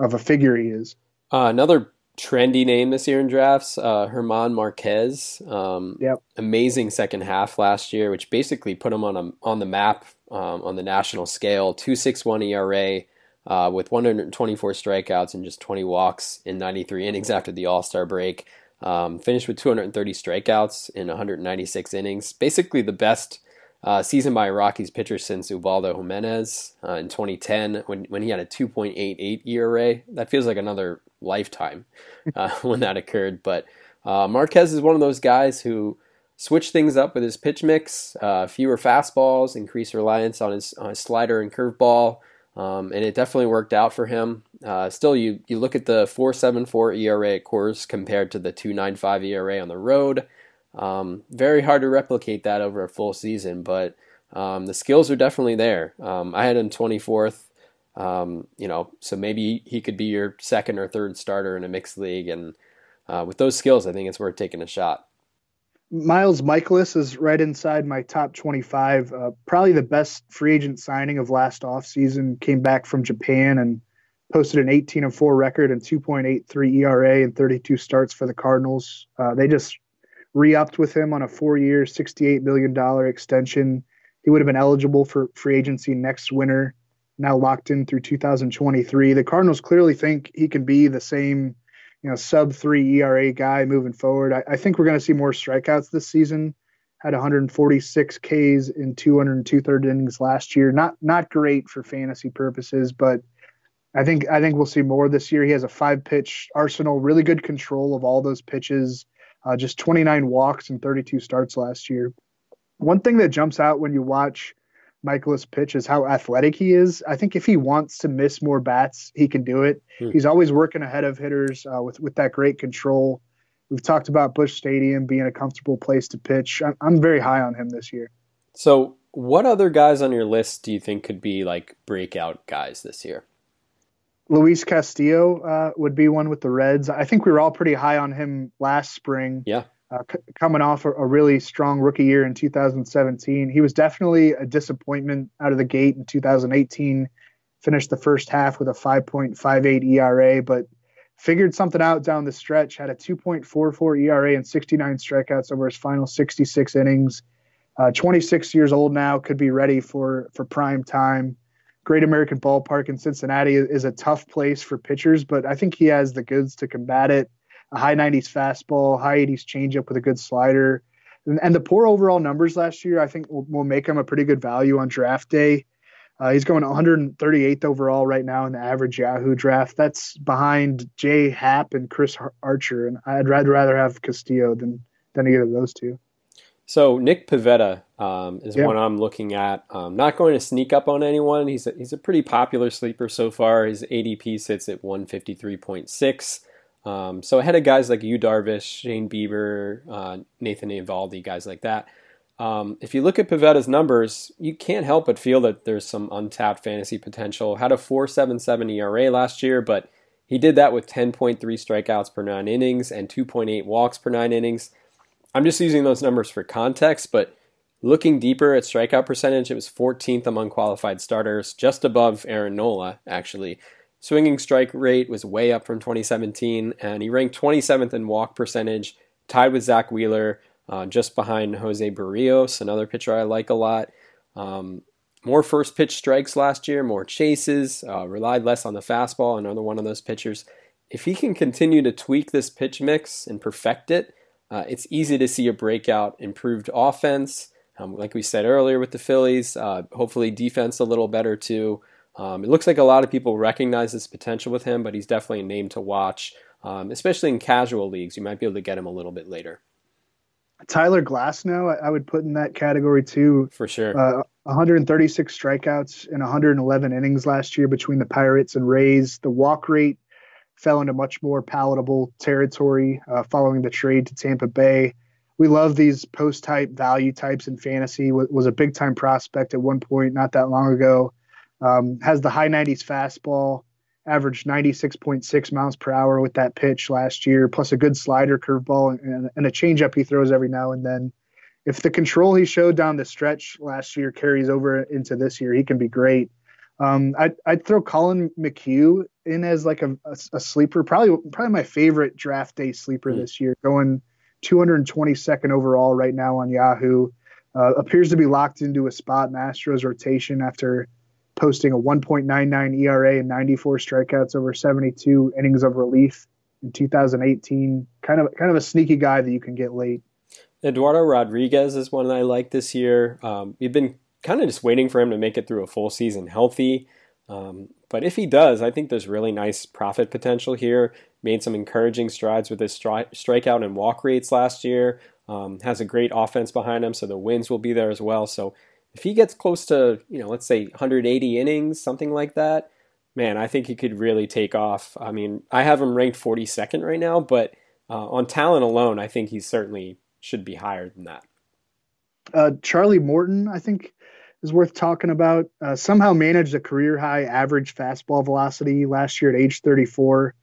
of a figure he is. Uh, another trendy name this year in drafts, uh, German Marquez. Um, yep. Amazing second half last year, which basically put him on a, on the map um, on the national scale. Two six one ERA. Uh, with 124 strikeouts and just 20 walks in 93 innings after the All Star break. Um, finished with 230 strikeouts in 196 innings. Basically, the best uh, season by Rockies pitcher since Ubaldo Jimenez uh, in 2010 when, when he had a 2.88 ERA. That feels like another lifetime uh, when that occurred. But uh, Marquez is one of those guys who switched things up with his pitch mix, uh, fewer fastballs, increased reliance on his, on his slider and curveball. Um, and it definitely worked out for him. Uh, still, you, you look at the 4.74 ERA at Coors compared to the 2.95 ERA on the road. Um, very hard to replicate that over a full season, but um, the skills are definitely there. Um, I had him 24th, um, you know, so maybe he could be your second or third starter in a mixed league, and uh, with those skills, I think it's worth taking a shot. Miles Mikolas is right inside my top 25. Uh, probably the best free agent signing of last offseason. Came back from Japan and posted an 18 and 4 record and 2.83 ERA and 32 starts for the Cardinals. Uh, they just re-upped with him on a four-year, $68 million extension. He would have been eligible for free agency next winter, now locked in through 2023. The Cardinals clearly think he can be the same, you know, sub three ERA guy moving forward. I, I think we're going to see more strikeouts this season. Had 146 Ks in 202 third innings last year. Not not great for fantasy purposes, but I think I think we'll see more this year. He has a five pitch arsenal, really good control of all those pitches uh, just 29 walks and 32 starts last year. One thing that jumps out when you watch Mikolas pitch is how athletic he is. I think if he wants to miss more bats, he can do it. Hmm. He's always working ahead of hitters uh, with with that great control. We've talked about Busch Stadium being a comfortable place to pitch. I'm, I'm very high on him this year. So, what other guys on your list do you think could be like breakout guys this year? Luis Castillo uh, would be one with the Reds. I think we were all pretty high on him last spring. Yeah. Uh, c- coming off a, a, really strong rookie year in 2017. He was definitely a disappointment out of the gate in 2018. Finished the first half with a 5.58 ERA, but figured something out down the stretch. Had a 2.44 ERA and 69 strikeouts over his final 66 innings. Uh, 26 years old now, could be ready for for prime time. Great American Ballpark in Cincinnati is a tough place for pitchers, but I think he has the goods to combat it. A high 90s fastball, high 80s changeup with a good slider. And, and the poor overall numbers last year, I think, will, will make him a pretty good value on draft day. Uh, he's going 138th overall right now in the average Yahoo draft. That's behind Jay Happ and Chris Archer, and I'd rather rather have Castillo than than either of those two. So Nick Pivetta um, is yeah. one I'm looking at. I'm not going to sneak up on anyone. He's a, he's a pretty popular sleeper so far. His ADP sits at 153.6. Um, so ahead of guys like Yu Darvish, Shane Bieber, uh, Nathan Eovaldi, guys like that. Um, if you look at Pivetta's numbers, you can't help but feel that there's some untapped fantasy potential. Had a 4.77 ERA last year, but He did that with 10.3 strikeouts per nine innings and 2.8 walks per nine innings. I'm just using those numbers for context, but looking deeper at strikeout percentage, it was 14th among qualified starters, just above Aaron Nola, actually. Swinging strike rate was way up from 2017, and he ranked 27th in walk percentage, tied with Zack Wheeler, uh, just behind Jose Berrios, another pitcher I like a lot. Um, more first pitch strikes last year, more chases, uh, relied less on the fastball, another one of those pitchers. If he can continue to tweak this pitch mix and perfect it, uh, it's easy to see a breakout, improved offense. Um, like we said earlier with the Phillies, uh, hopefully defense a little better too. Um, it looks like a lot of people recognize this potential with him, but he's definitely a name to watch, um, especially in casual leagues. You might be able to get him a little bit later. Tyler Glasnow, I would put in that category too. For sure. Uh, 136 strikeouts in 111 innings last year between the Pirates and Rays. The walk rate fell into much more palatable territory uh, following the trade to Tampa Bay. We love these post type value types in fantasy. W- was a big time prospect at one point not that long ago. Um, has the high 90s fastball, averaged 96.6 miles per hour with that pitch last year, plus a good slider, curveball, and, and a changeup he throws every now and then. If the control he showed down the stretch last year carries over into this year, he can be great. Um, I'd, I'd throw Collin McHugh in as like a, a, a, sleeper, probably probably my favorite draft day sleeper mm. this year, going 222nd overall right now on Yahoo. Uh, appears to be locked into a spot in Astros rotation after posting a 1.99 ERA and 94 strikeouts over 72 innings of relief in 2018. Kind of kind of a sneaky guy that you can get late. Eduardo Rodriguez is one I like this year. Um, we've been kind of just waiting for him to make it through a full season healthy. Um, but if he does, I think there's really nice profit potential here. Made some encouraging strides with his stri- strikeout and walk rates last year. Um, has a great offense behind him, so the wins will be there as well. So if he gets close to, you know, let's say 180 innings, something like that, man, I think he could really take off. I mean, I have him ranked 42nd right now, but uh, on talent alone, I think he certainly should be higher than that. Uh, Charlie Morton, I think, is worth talking about. Uh, somehow managed a career high average fastball velocity last year at age 34.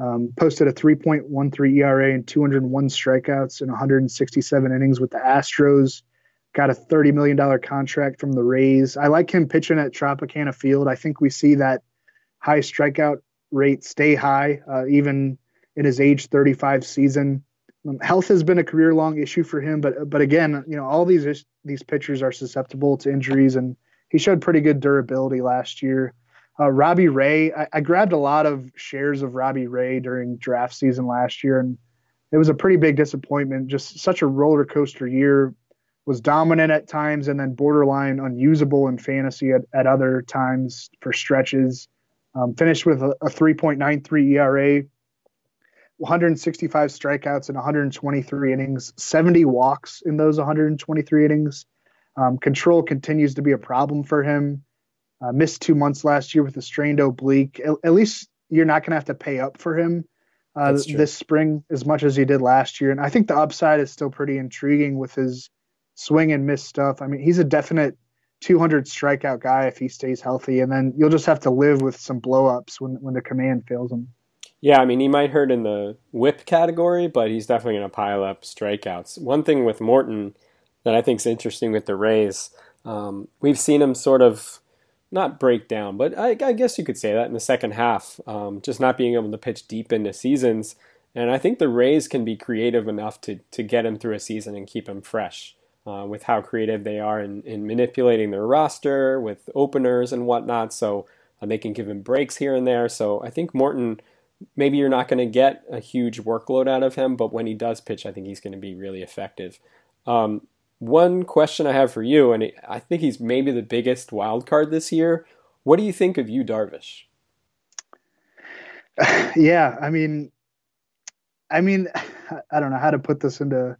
Um, posted a 3.13 ERA and 201 strikeouts in 167 innings with the Astros got a $30 million contract from the Rays. I like him pitching at Tropicana Field. I think we see that high strikeout rate stay high, uh, even in his age 35 season. Um, health has been a career long issue for him, but but again, you know, all these these pitchers are susceptible to injuries, and he showed pretty good durability last year. Uh, Robbie Ray, I, I grabbed a lot of shares of Robbie Ray during draft season last year, and it was a pretty big disappointment. Just such a roller coaster year was dominant at times and then borderline unusable in fantasy at, at other times for stretches. Um, finished with a, a 3.93 ERA, 165 strikeouts in 123 innings, 70 walks in those 123 innings. Um, control continues to be a problem for him. Uh, missed two months last year with a strained oblique. At, at least you're not going to have to pay up for him uh, this spring as much as he did last year. And I think the upside is still pretty intriguing with his swing and miss stuff. I mean, he's a definite 200 strikeout guy if he stays healthy, and then you'll just have to live with some blowups when when the command fails him. Yeah, I mean, he might hurt in the whip category, but he's definitely going to pile up strikeouts. One thing with Morton that I think is interesting with the Rays, um, we've seen him sort of not break down, but I, I, guess you could say that in the second half, um, just not being able to pitch deep into seasons. And I think the Rays can be creative enough to to get him through a season and keep him fresh uh, with how creative they are in, in, manipulating their roster with openers and whatnot. So uh, they can give him breaks here and there. So I think Morton, maybe you're not going to get a huge workload out of him, but when he does pitch, I think he's going to be really effective. Um, one question I have for you, and I think he's maybe the biggest wild card this year. What do you think of Yu Darvish? Yeah, I mean, I mean, I don't know how to put this into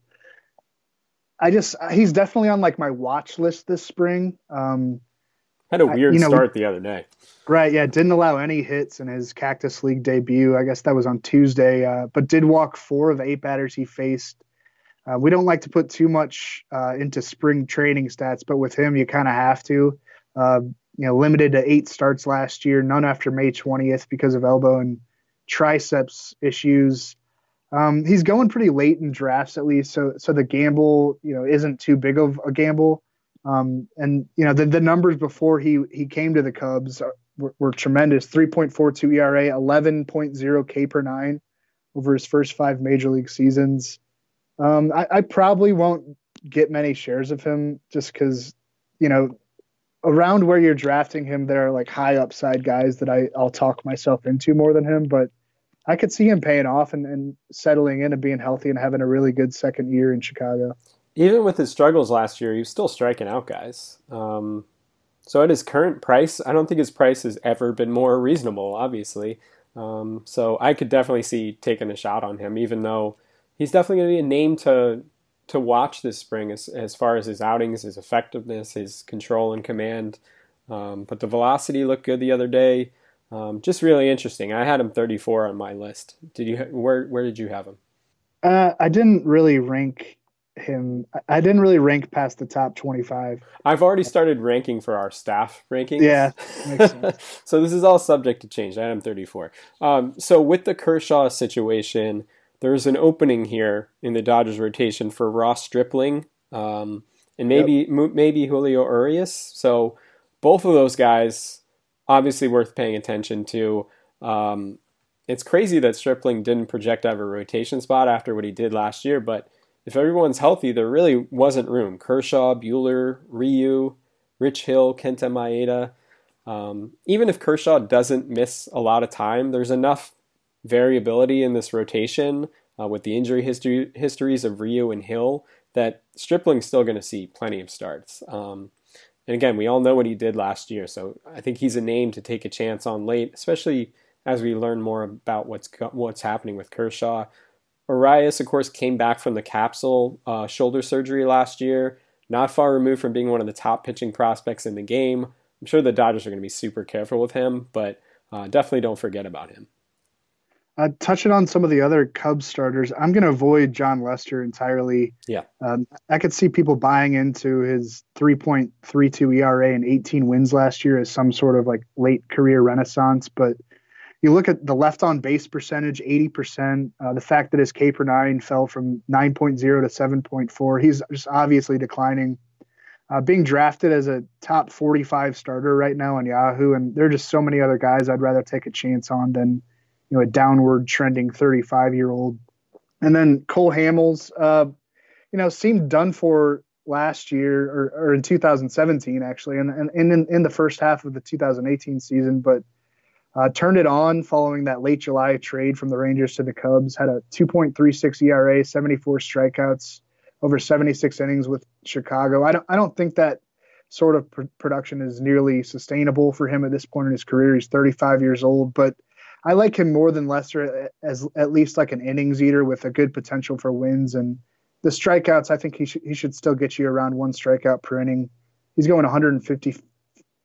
I just he's definitely on like my watch list this spring. Um, had a weird I, you know, start the other day. Right, yeah, didn't allow any hits in his Cactus League debut. I guess that was on Tuesday, uh, but did walk four of the eight batters he faced. Uh, we don't like to put too much uh, into spring training stats, but with him, you kind of have to. Uh, you know, limited to eight starts last year, none after May 20th because of elbow and triceps issues. Um, he's going pretty late in drafts at least, so so the gamble you know isn't too big of a gamble. Um, and you know the, the numbers before he he came to the Cubs were, were tremendous: 3.42 ERA, 11.0 K per nine over his first five major league seasons. Um, I, I probably won't get many shares of him just because you know around where you're drafting him, there are like high upside guys that I, I'll talk myself into more than him. But I could see him paying off and, and settling in and being healthy and having a really good second year in Chicago. Even with his struggles last year, he was still striking out guys. Um, so at his current price, I don't think his price has ever been more reasonable, obviously. Um, so I could definitely see taking a shot on him, even though he's definitely going to be a name to to watch this spring as, as far as his outings, his effectiveness, his control and command. Um, but the velocity looked good the other day. Um, just really interesting. I had him 34 on my list. Did you? Where Where did you have him? Uh, I didn't really rank him. I didn't really rank past the top 25. I've already started ranking for our staff rankings. Yeah, so this is all subject to change. I am 34. Um, so with the Kershaw situation, there's an opening here in the Dodgers rotation for Ross Stripling um, and maybe yep. maybe Julio Urias. So both of those guys obviously worth paying attention to. Um, it's crazy that Stripling didn't project out of a rotation spot after what he did last year, but if everyone's healthy, there really wasn't room. Kershaw, Buehler, Ryu, Rich Hill, Kenta Maeda. Um, even if Kershaw doesn't miss a lot of time, there's enough variability in this rotation uh, with the injury history, histories of Ryu and Hill that Stripling's still going to see plenty of starts. Um, and again, we all know what he did last year, so I think he's a name to take a chance on late, especially as we learn more about what's what's happening with Kershaw. Urias, of course, came back from the capsule uh, shoulder surgery last year, not far removed from being one of the top pitching prospects in the game. I'm sure the Dodgers are going to be super careful with him, but uh, definitely don't forget about him. Uh, touching on some of the other Cubs starters, I'm going to avoid Jon Lester entirely. Yeah. Um, I could see people buying into his 3.32 ERA and 18 wins last year as some sort of like late career renaissance. But you look at the left on base percentage, 80%, uh, the fact that his K per nine fell from 9.0 to 7.4, he's just obviously declining. Uh, being drafted as a top 45 starter right now on Yahoo, and there are just so many other guys I'd rather take a chance on than you know a downward trending 35 year old. And then Cole Hamels, uh, you know, seemed done for last year or, or in 2017 actually, and, and, and in, in the first half of the 2018 season, but uh, turned it on following that late July trade from the Rangers to the Cubs. Had a 2.36 ERA, 74 strikeouts, over 76 innings with Chicago. I don't I don't think that sort of pr- production is nearly sustainable for him at this point in his career. He's 35 years old, but I like him more than Lester as at least like an innings eater with a good potential for wins and the strikeouts. I think he should he should still get you around one strikeout per inning. He's going 150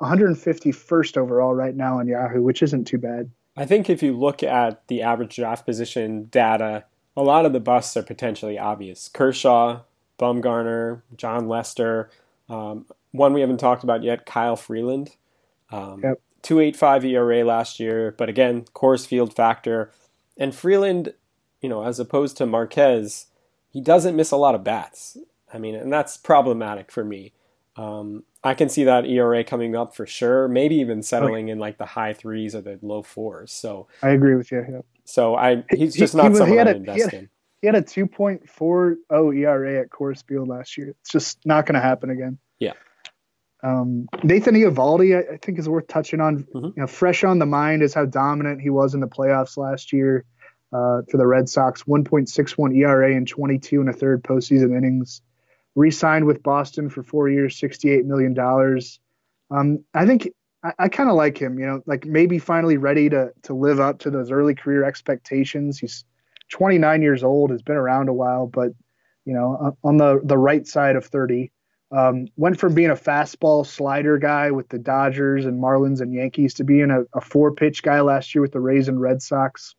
151st overall right now on Yahoo, which isn't too bad. I think if you look at the average draft position data, a lot of the busts are potentially obvious. Kershaw, Bumgarner, Jon Lester, um, one we haven't talked about yet, Kyle Freeland. Um, yep. 285 ERA last year, but again, Coors Field factor. And Freeland, you know, as opposed to Marquez, he doesn't miss a lot of bats. I mean, and that's problematic for me. Um, I can see that ERA coming up for sure, maybe even settling okay. in like the high threes or the low fours. So I agree with you. Yeah. So I he's just he, not he, someone he had invest he had, in. He had a 2.40 ERA at Coors Field last year. It's just not going to happen again. Yeah. Um, Nathan Eovaldi, I, I, think, is worth touching on. Mm-hmm. You know, fresh on the mind is how dominant he was in the playoffs last year uh, for the Red Sox. 1.61 ERA in 22 and a third postseason innings. Re-signed with Boston for four years, 68 million dollars. Um, I think I, I kind of like him. You know, like maybe finally ready to to live up to those early career expectations. He's 29 years old, has been around a while, but you know, on the the right side of 30. Um, went from being a fastball slider guy with the Dodgers and Marlins and Yankees to being a, a four pitch guy last year with the Rays and Red Sox.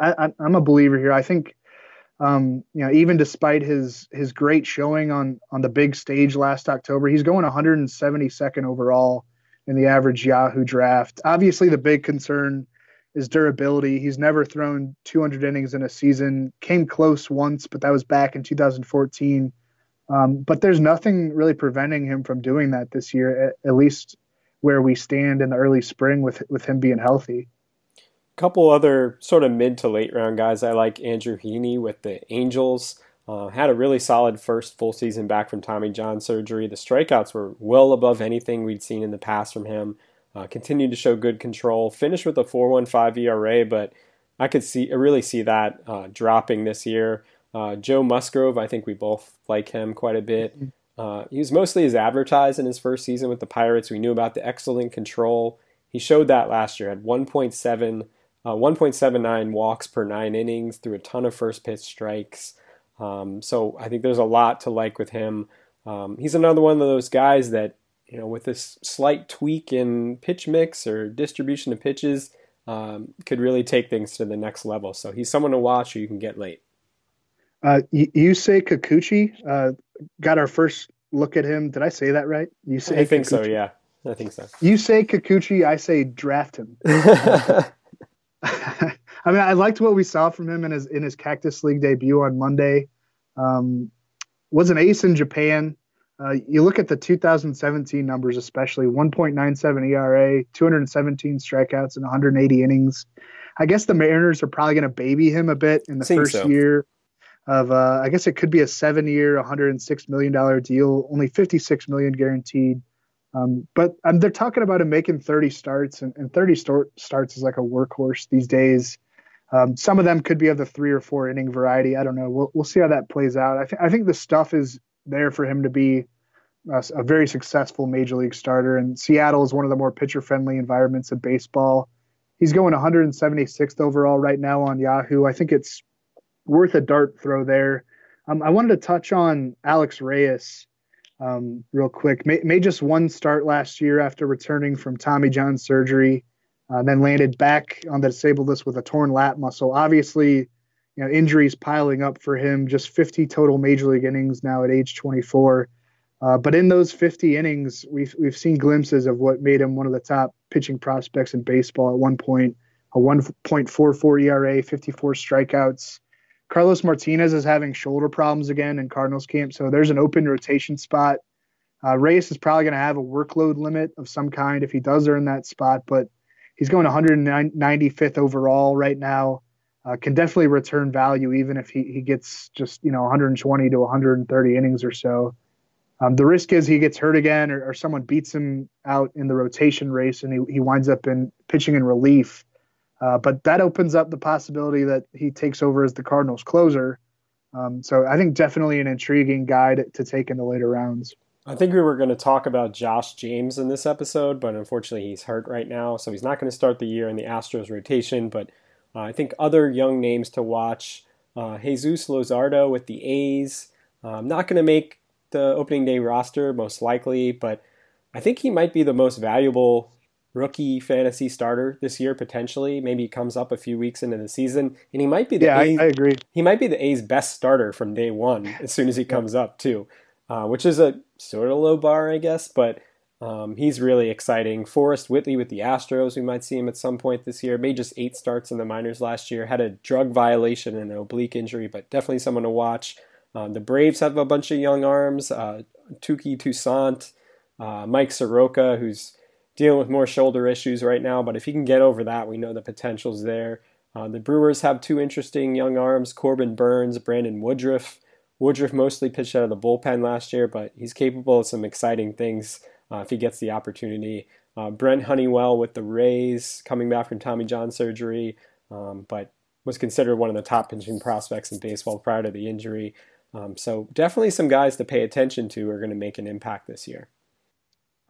I, am a believer here. I think, um, you know, even despite his his great showing on on the big stage last October, he's going 172nd overall in the average Yahoo draft. Obviously, the big concern is durability. He's never thrown 200 innings in a season. Came close once, but that was back in 2014. Um, but there's nothing really preventing him from doing that this year, at, at, least where we stand in the early spring with with him being healthy. A couple other sort of mid to late round guys I like Andrew Heaney with the Angels. Uh, had a really solid first full season back from Tommy John surgery. The strikeouts were well above anything we'd seen in the past from him. Uh, continued to show good control. Finished with a 4.15 ERA, but I could see, I really see that uh, dropping this year. Uh, Joe Musgrove, I think we both like him quite a bit. Mm-hmm. Uh, he was mostly as advertised in his first season with the Pirates. We knew about the excellent control. He showed that last year. Had 1.7, uh, 1.79 walks per nine innings through a ton of first pitch strikes. Um, so I think there's a lot to like with him. Um, he's another one of those guys that, you know, with this slight tweak in pitch mix or distribution of pitches, um, could really take things to the next level. So he's someone to watch who you can get late. Uh, Yusei Kikuchi uh, got our first look at him. Did I say that right? You say I think Kikuchi. so. Yeah, I think so. You say Kikuchi, I say draft him. I mean, I liked what we saw from him in his in his Cactus League debut on Monday. Um, was an ace in Japan. Uh, you look at the 2017 numbers, especially 1.97 ERA, 217 strikeouts, and 180 innings. I guess the Mariners are probably going to baby him a bit in the first so. year of. Uh, I guess it could be a seven-year, 106 million dollar deal, only 56 million guaranteed. Um, but um, they're talking about him making 30 starts, and, and 30 start, starts is like a workhorse these days. Um, some of them could be of the three or four inning variety. I don't know. We'll, we'll see how that plays out. I, th- I think the stuff is there for him to be a, a, very successful major league starter. And Seattle is one of the more pitcher friendly environments of baseball. He's going 176th overall right now on Yahoo. I think it's worth a dart throw there. Um, I wanted to touch on Alex Reyes um, real quick. Made, just one start last year after returning from Tommy John surgery uh, then landed back on the disabled list with a torn lat muscle. Obviously, you know, injuries piling up for him. Just 50 total major league innings now at age 24. Uh, but in those 50 innings, we've we've seen glimpses of what made him one of the top pitching prospects in baseball. At one point, a 1.44 ERA, 54 strikeouts. Carlos Martinez is having shoulder problems again in Cardinals camp, so there's an open rotation spot. Uh, Reyes is probably going to have a workload limit of some kind if he does earn that spot, but He's going 195th overall right now. Uh, can definitely return value even if he, he gets just you know 120 to 130 innings or so. Um, the risk is he gets hurt again or, or, someone beats him out in the rotation race and he, he winds up in pitching in relief. Uh, but that opens up the possibility that he takes over as the Cardinals closer. Um, so I think definitely an intriguing guy to, to take in the later rounds. I think we were going to talk about Josh James in this episode, but unfortunately he's hurt right now, so he's not going to start the year in the Astros rotation. But uh, I think other young names to watch uh, Jesus Luzardo with the A's. Uh, not going to make the opening day roster, most likely, but I think he might be the most valuable rookie fantasy starter this year potentially. Maybe he comes up a few weeks into the season, and he might be the yeah, A's, I, I, agree. He might be the A's best starter from day one as soon as he comes yeah. up too uh, which is a sort of low bar, I guess, but um, he's really exciting. Forrest Whitley with the Astros, we might see him at some point this year. Made just eight starts in the minors last year. Had a drug violation and an oblique injury, but definitely someone to watch. Um, the Braves have a bunch of young arms. Uh, Touki Toussaint, uh, Mike Soroka, who's dealing with more shoulder issues right now, but if he can get over that, we know the potential's there. Uh, the Brewers have two interesting young arms Corbin Burnes, Brandon Woodruff. Woodruff mostly pitched out of the bullpen last year, but he's capable of some exciting things uh, if he gets the opportunity. Uh, Brent Honeywell with the Rays coming back from Tommy John surgery, um, but was considered one of the top pitching prospects in baseball prior to the injury. Um, so definitely some guys to pay attention to are going to make an impact this year.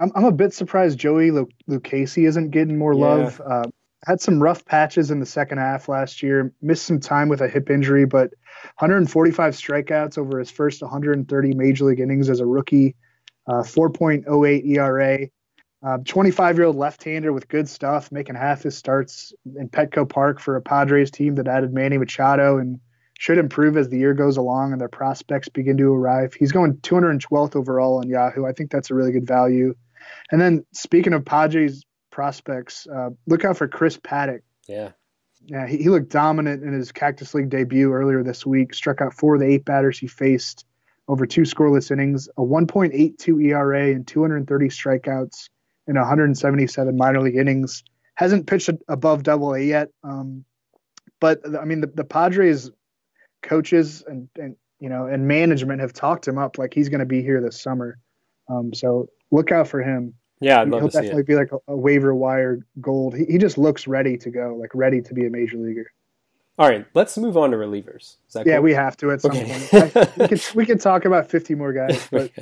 I'm, I'm a bit surprised Joey Lucchesi isn't getting more yeah. love. Uh, had some rough patches in the second half last year, missed some time with a hip injury, but 145 strikeouts over his first 130 major league innings as a rookie, uh, 4.08 ERA. 25 uh, year old left hander with good stuff, making half his starts in Petco Park for a Padres team that added Manny Machado and should improve as the year goes along and their prospects begin to arrive. He's going 212th overall on Yahoo. I think that's a really good value. And then speaking of Padres prospects, uh, look out for Chris Paddack. Yeah. Yeah, he, he looked dominant in his Cactus League debut earlier this week. Struck out four of the eight batters he faced over two scoreless innings, a 1.82 ERA, and 230 strikeouts in 177 minor league innings. Hasn't pitched above Double A yet, um, but I mean the, the Padres coaches and, and you know and management have talked him up like he's going to be here this summer. Um, so look out for him. Yeah, I'd love he'll definitely be like a, a, waiver wire gold. He, he just looks ready to go, like ready to be a major leaguer. All right, let's move on to relievers. yeah, cool? we have to at some okay. point. I, we could we could talk about fifty more guys. But...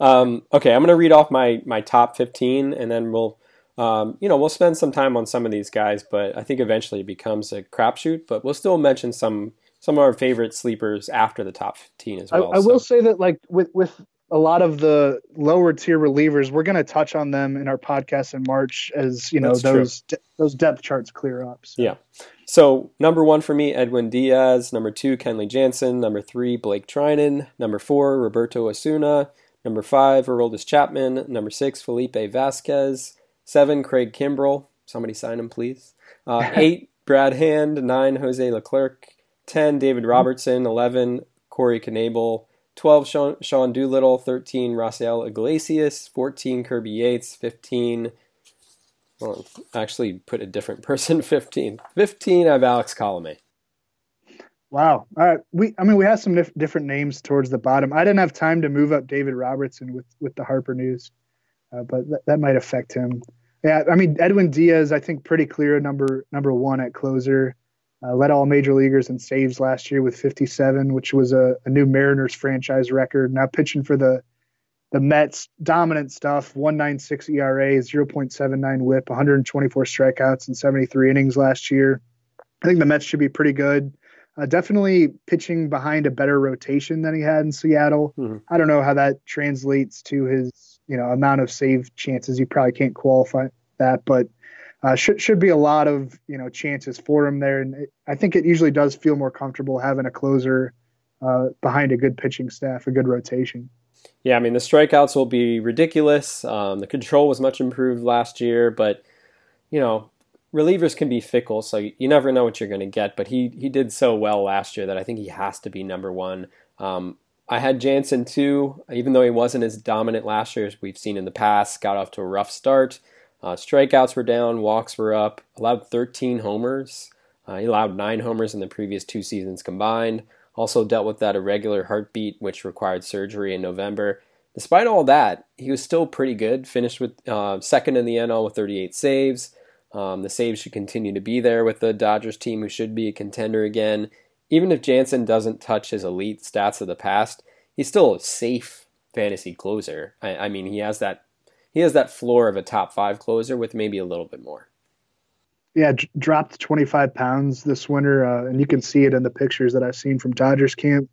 um, okay, I'm going to read off my my top fifteen, and then we'll. Um, you know, we'll spend some time on some of these guys, but I think eventually it becomes a crapshoot. But we'll still mention some some of our favorite sleepers after the top 15 as well. I, I so. will say that, like with with a lot of the lower tier relievers, we're going to touch on them in our podcast in March as you know That's those de- those depth charts clear up. So. Yeah. So number one for me, Edwin Diaz. Number two, Kenley Jansen. Number three, Blake Treinen. Number four, Roberto Osuna. Number five, Aroldis Chapman. Number six, Felipe Vasquez. Seven, Craig Kimbrel. Somebody sign him, please. Uh, eight, Brad Hand. Nine, Jose Leclerc. Ten, David Robertson. Eleven, Corey Knebel. 12 Sean, Sean Doolittle, 13 Raisel Iglesias, 14 Kirby Yates, 15 well, actually put a different person 15. 15 I have Alex Colome. Wow. All right. We I mean we have some dif- different names towards the bottom. I didn't have time to move up David Robertson with with the Harper News. Uh, but th- that might affect him. Yeah, I mean Edwin Diaz I think pretty clear number number 1 at closer. Uh, led all major leaguers in saves last year with 57, which was a, a, new Mariners franchise record. Now pitching for the the Mets, dominant stuff. 196 ERA, 0.79 WHIP, 124 strikeouts and 73 innings last year. I think the Mets should be pretty good. Uh, definitely pitching behind a better rotation than he had in Seattle. Mm-hmm. I don't know how that translates to his you know amount of save chances. You probably can't qualify that, but uh, should should be a lot of you know chances for him there, and it, I think it usually does feel more comfortable having a closer uh, behind a good pitching staff, a good rotation. Yeah, I mean the strikeouts will be ridiculous. Um, the control was much improved last year, but you know relievers can be fickle, so you never know what you're going to get. But he he did so well last year that I think he has to be number one. Um, I had Jansen too, even though he wasn't as dominant last year as we've seen in the past. Got off to a rough start. Uh, strikeouts were down, walks were up, allowed 13 homers. Uh, he allowed nine homers in the previous two seasons combined. Also dealt with that irregular heartbeat, which required surgery in November. Despite all that, he was still pretty good. Finished with uh, second in the NL with 38 saves. Um, the saves should continue to be there with the Dodgers team, who should be a contender again. Even if Jansen doesn't touch his elite stats of the past, he's still a safe fantasy closer. I, I mean, he has that he has that floor of a top five closer with maybe a little bit more. Yeah, d- dropped 25 pounds this winter, uh, and you can see it in the pictures that I've seen from Dodgers camp.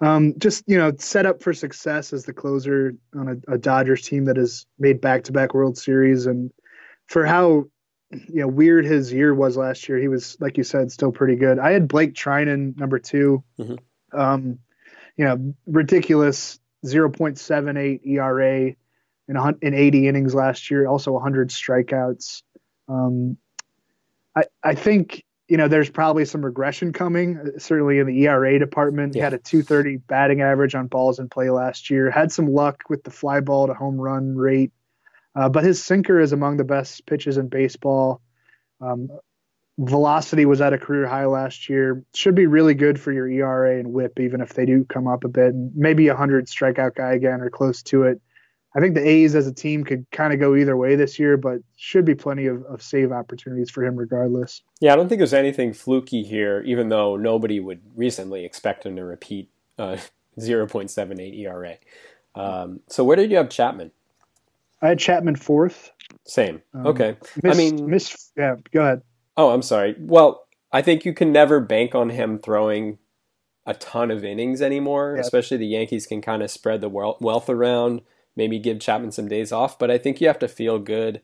Um, just you know, set up for success as the closer on a, a Dodgers team that has made back-to-back World Series, and for how you know weird his year was last year, he was like you said, still pretty good. I had Blake Treinen number 2 mm-hmm. um, you know, ridiculous 0.78 ERA in, in 80 innings last year, also 100 strikeouts. Um, I, I think, you know, there's probably some regression coming, uh, certainly in the ERA department. Yeah. He had a 230 batting average on balls in play last year, had some luck with the fly ball to home run rate, uh, but his sinker is among the best pitches in baseball. Um, velocity was at a career high last year. Should be really good for your ERA and WHIP, even if they do come up a bit. Maybe a hundred strikeout guy again or close to it. I think the A's as a team could kind of go either way this year, but should be plenty of, of save opportunities for him regardless. Yeah, I don't think there's anything fluky here, even though nobody would recently expect him to repeat uh, 0.78 ERA. Um, so where did you have Chapman? I had Chapman fourth. Same. Um, okay. Miss, I mean, miss. Yeah, go ahead. Oh, I'm sorry. Well, I think you can never bank on him throwing a ton of innings anymore. Yeah. Especially the Yankees can kind of spread the wealth around maybe give Chapman some days off. But I think you have to feel good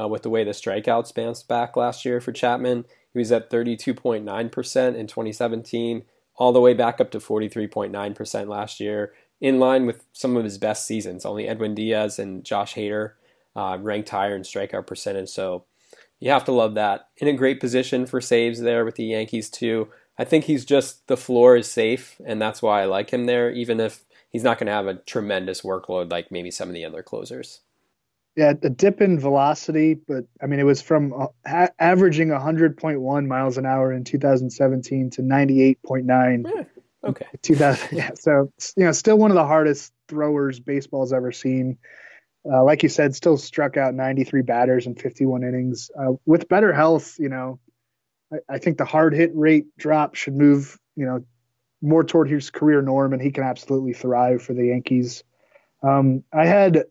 uh, with the way the strikeouts bounced back last year for Chapman. He was at 32.9% in 2017, all the way back up to 43.9% last year, in line with some of his best seasons. Only Edwin Diaz and Josh Hader uh, ranked higher in strikeout percentage. So, You have to love that. In a great position for saves there with the Yankees too. I think he's just the floor is safe, and that's why I like him there, even if he's not going to have a tremendous workload like maybe some of the other closers. Yeah, a dip in velocity, but I mean, it was from uh, averaging 100.1 miles an hour in 2017 to 98.9. Yeah, okay. 2000. Yeah, so you know, still one of the hardest throwers baseball's ever seen. Uh, like you said, still struck out 93 batters in 51 innings. Uh, with better health, you know, I, I, think the hard hit rate drop should move, you know, more toward his career norm, and he can absolutely thrive for the Yankees. Um, I had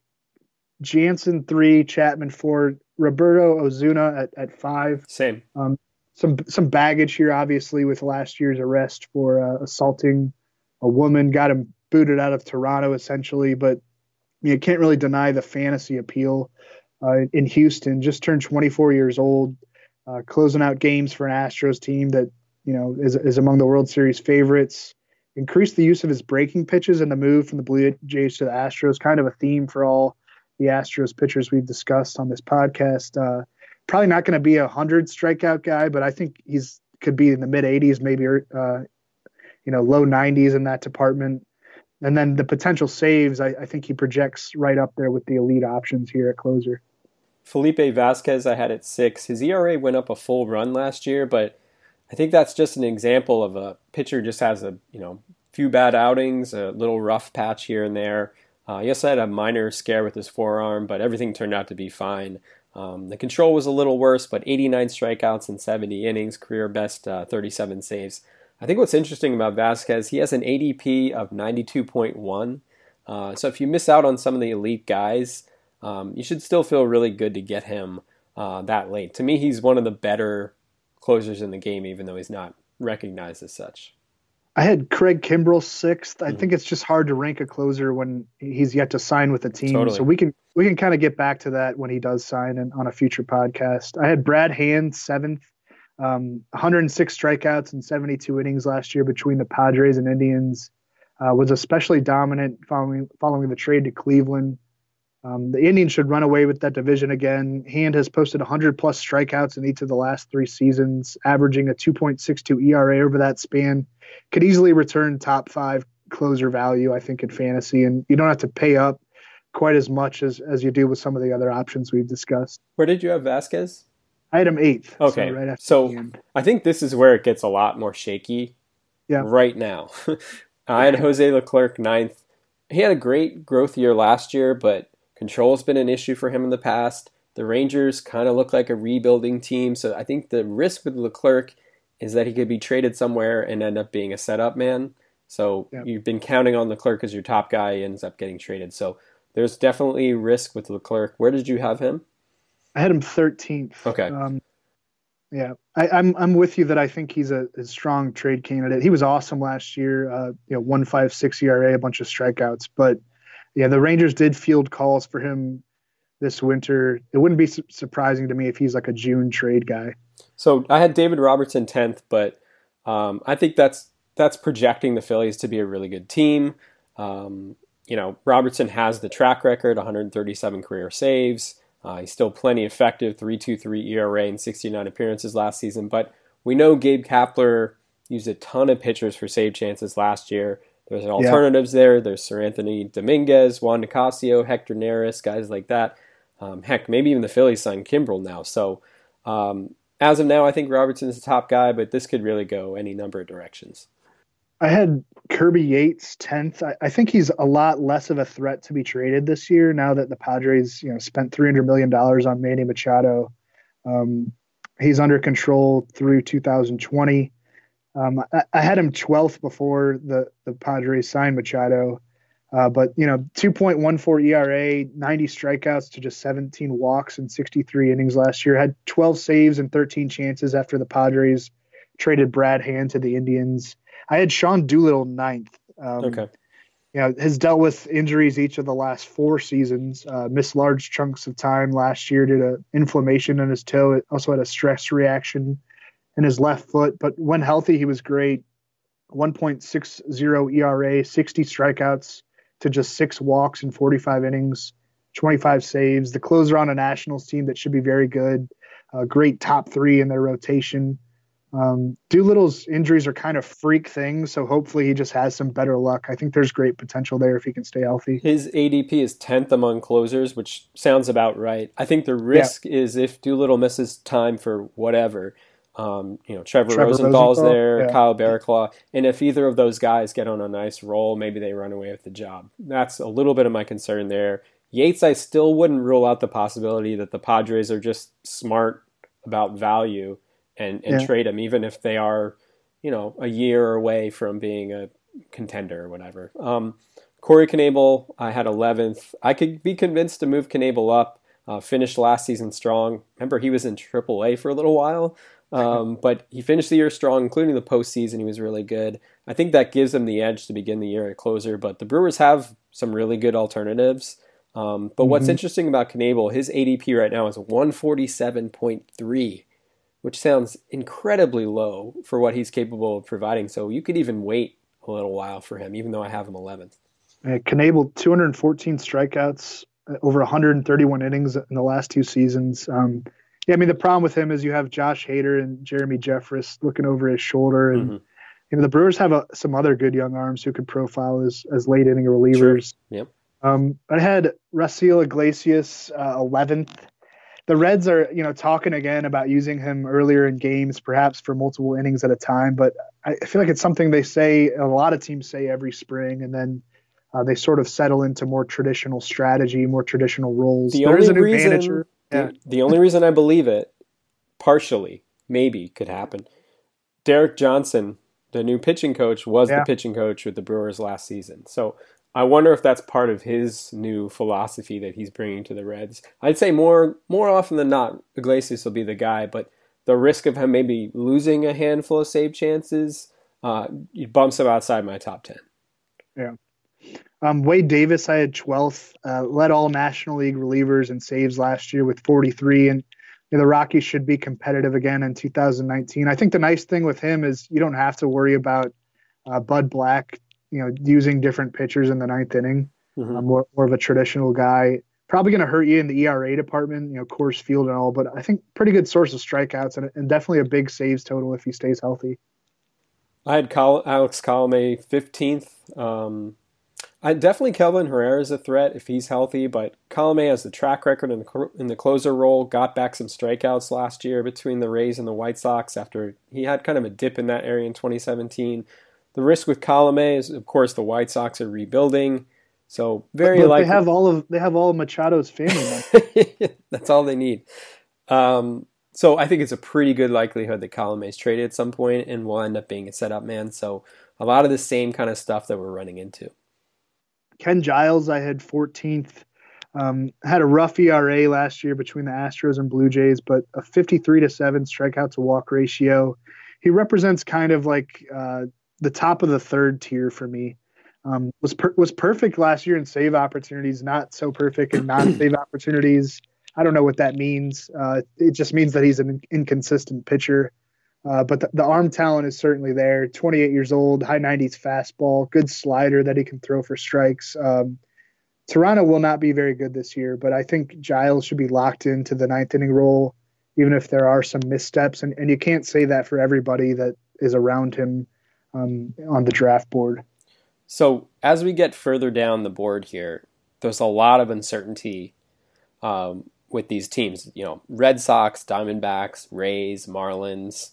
Jansen three, Chapman four, Roberto Osuna at, at five. Same. Um, some some baggage here, obviously, with last year's arrest for uh, assaulting a woman, got him booted out of Toronto essentially, but you can't really deny the fantasy appeal uh, in Houston. Just turned 24 years old, uh, closing out games for an Astros team that you know is, is among the World Series favorites. Increased the use of his breaking pitches and the move from the Blue Jays to the Astros, kind of a theme for all the Astros pitchers we've discussed on this podcast. Uh, probably not going to be a hundred strikeout guy, but I think he's could be in the mid 80s, maybe uh, you know low 90s in that department. And then the potential saves, I, I, think he projects right up there with the elite options here at closer. Felipe Vazquez, I had at six. His ERA went up a full run last year, but I think that's just an example of a pitcher just has a you know few bad outings, a little rough patch here and there. Uh, yes, I had a minor scare with his forearm, but everything turned out to be fine. Um, the control was a little worse, but 89 strikeouts and 70 innings, career best uh, 37 saves. I think what's interesting about Vazquez, he has an ADP of 92.1. Uh, so if you miss out on some of the elite guys, um, you should still feel really good to get him uh, that late. To me, he's one of the better closers in the game, even though he's not recognized as such. I had Craig Kimbrel sixth. I mm-hmm. think it's just hard to rank a closer when he's yet to sign with the team. Totally. So we can we can kind of get back to that when he does sign and on a future podcast. I had Brad Hand seventh. Um, 106 strikeouts and 72 innings last year between the Padres and Indians. Uh, was especially dominant following following the trade to Cleveland. Um, the Indians should run away with that division again. Hand has posted 100 plus strikeouts in each of the last three seasons, averaging a 2.62 ERA over that span. Could easily return top five closer value, I think, in fantasy, and you don't have to pay up quite as much as as you do with some of the other options we've discussed. Where did you have Vazquez? I had him eighth. Okay. So, right so I think this is where it gets a lot more shaky yeah. right now. I had Jose Leclerc ninth. He had a great growth year last year, but control's been an issue for him in the past. The Rangers kind of look like a rebuilding team, so I think the risk with Leclerc is that he could be traded somewhere and end up being a setup man. So yeah. you've been counting on Leclerc as your top guy, he ends up getting traded. So there's definitely risk with Leclerc. Where did you have him? I had him 13th. Okay. Um, yeah, I, am I'm, I'm with you that I think he's a, a, strong trade candidate. He was awesome last year. Uh, you know, one five six ERA, a bunch of strikeouts. But yeah, the Rangers did field calls for him this winter. It wouldn't be su- surprising to me if he's like a June trade guy. So I had David Robertson 10th, but um, I think that's that's projecting the Phillies to be a really good team. Um, you know, Robertson has the track record, 137 career saves. Uh, he's still plenty effective, 3.23 ERA in 69 appearances last season. But we know Gabe Kapler used a ton of pitchers for save chances last year. There's alternatives yeah. there. There's Seranthony Dominguez, Juan Nicasio, Hector Neris, guys like that. Um, heck, maybe even the Phillies signed Kimbrel now. So um, as of now, I think Robertson's the top guy, but this could really go any number of directions. I had Kirby Yates tenth. I, I, think he's a lot less of a threat to be traded this year now that the Padres, you know, spent three hundred million dollars on Manny Machado. Um, he's under control through 2020. Um, I, I, had him 12th before the the Padres signed Machado, uh, but you know, 2.14 ERA, 90 strikeouts to just 17 walks in 63 innings last year. Had 12 saves and 13 chances after the Padres traded Brad Hand to the Indians. I had Sean Doolittle ninth. Um, okay. You know, has dealt with injuries each of the last four seasons. Uh, missed large chunks of time last year due to inflammation in his toe. It also had a stress reaction in his left foot, but when healthy, he was great. 1.60 ERA, 60 strikeouts to just six walks in 45 innings, 25 saves. The closer on a Nationals team that should be very good. a great top three in their rotation. Um, Doolittle's injuries are kind of freak things, so hopefully he just has some better luck. I think there's great potential there if he can stay healthy. His ADP is 10th among closers, which sounds about right. I think the risk yeah. is if Doolittle misses time for whatever, um, you know, Trevor, Trevor Rosenthal's Rosenthal, there, yeah. Kyle Barraclough, and if either of those guys get on a nice roll, maybe they run away with the job. That's a little bit of my concern there. Yates, I still wouldn't rule out the possibility that the Padres are just smart about value and, and yeah. trade him, even if they are, you know, a year away from being a contender or whatever. Um, Corey Knebel, I had 11th. I could be convinced to move Knebel up. Uh, finished last season strong. Remember, he was in AAA for a little while, um, but he finished the year strong, including the postseason. He was really good. I think that gives him the edge to begin the year at closer. But the Brewers have some really good alternatives. Um, but mm-hmm. what's interesting about Knebel, his ADP right now is 147.3 which sounds incredibly low for what he's capable of providing. So you could even wait a little while for him, even though I have him 11th. Uh, Knebel, 214 strikeouts, uh, over 131 innings in the last two seasons. Um, yeah, I mean the problem with him is you have Josh Hader and Jeremy Jeffress looking over his shoulder, and mm-hmm. you know the Brewers have a, some other good young arms who could profile as as late inning relievers. Sure. Yep. Um, I had Raisel Iglesias uh, 11th the Reds are, you know, talking again about using him earlier in games, perhaps for multiple innings at a time. But I feel like it's something they say a lot of teams say every spring, and then uh, they sort of settle into more traditional strategy, more traditional roles. The there only reason, manager. The, the only reason I believe it, partially, maybe could happen. Derek Johnson, the new pitching coach, was yeah. the pitching coach with the Brewers last season. So I wonder if that's part of his new philosophy that he's bringing to the Reds. I'd say more more often than not, Iglesias will be the guy, but the risk of him maybe losing a handful of save chances uh, bumps him outside my top ten. Yeah. Um, Wade Davis, I had 12th, uh, led all National League relievers in saves last year with 43, and you know, the Rockies should be competitive again in 2019. I think the nice thing with him is you don't have to worry about uh, Bud Black you know, using different pitchers in the ninth inning. Mm-hmm. I'm more, more of a traditional guy. Probably going to hurt you in the ERA department, you know, Coors Field and all, but I think pretty good source of strikeouts and, and definitely a big saves total if he stays healthy. I had Alex Colome 15th. Um, I definitely Kelvin Herrera is a threat if he's healthy, but Colome has the track record in the, in the closer role. Got back some strikeouts last year between the Rays and the White Sox after he had kind of a dip in that area in 2017. The risk with Colome is, of course, the White Sox are rebuilding. So very but, but likely they have all of they have all of Machado's family. That's all they need. Um, so I think it's a pretty good likelihood that Colome is traded at some point and will end up being a setup man. So a lot of the same kind of stuff that we're running into. Ken Giles, I had 14th. Um, had a rough ERA last year between the Astros and Blue Jays, but a 53 to seven strikeout to walk ratio. He represents kind of like uh, the top of the third tier for me. Um, was per- was perfect last year in save opportunities, not so perfect in non-save opportunities. I don't know what that means. Uh, it just means that he's an inconsistent pitcher. Uh, but the, the, arm talent is certainly there. 28 years old, high 90s fastball, good slider that he can throw for strikes. Um, Toronto will not be very good this year, but I think Giles should be locked into the ninth inning role, even if there are some missteps. And, and you can't say that for everybody that is around him um, on the draft board. So as we get further down the board here, there's a lot of uncertainty um, with these teams. You know, Red Sox, Diamondbacks, Rays, Marlins.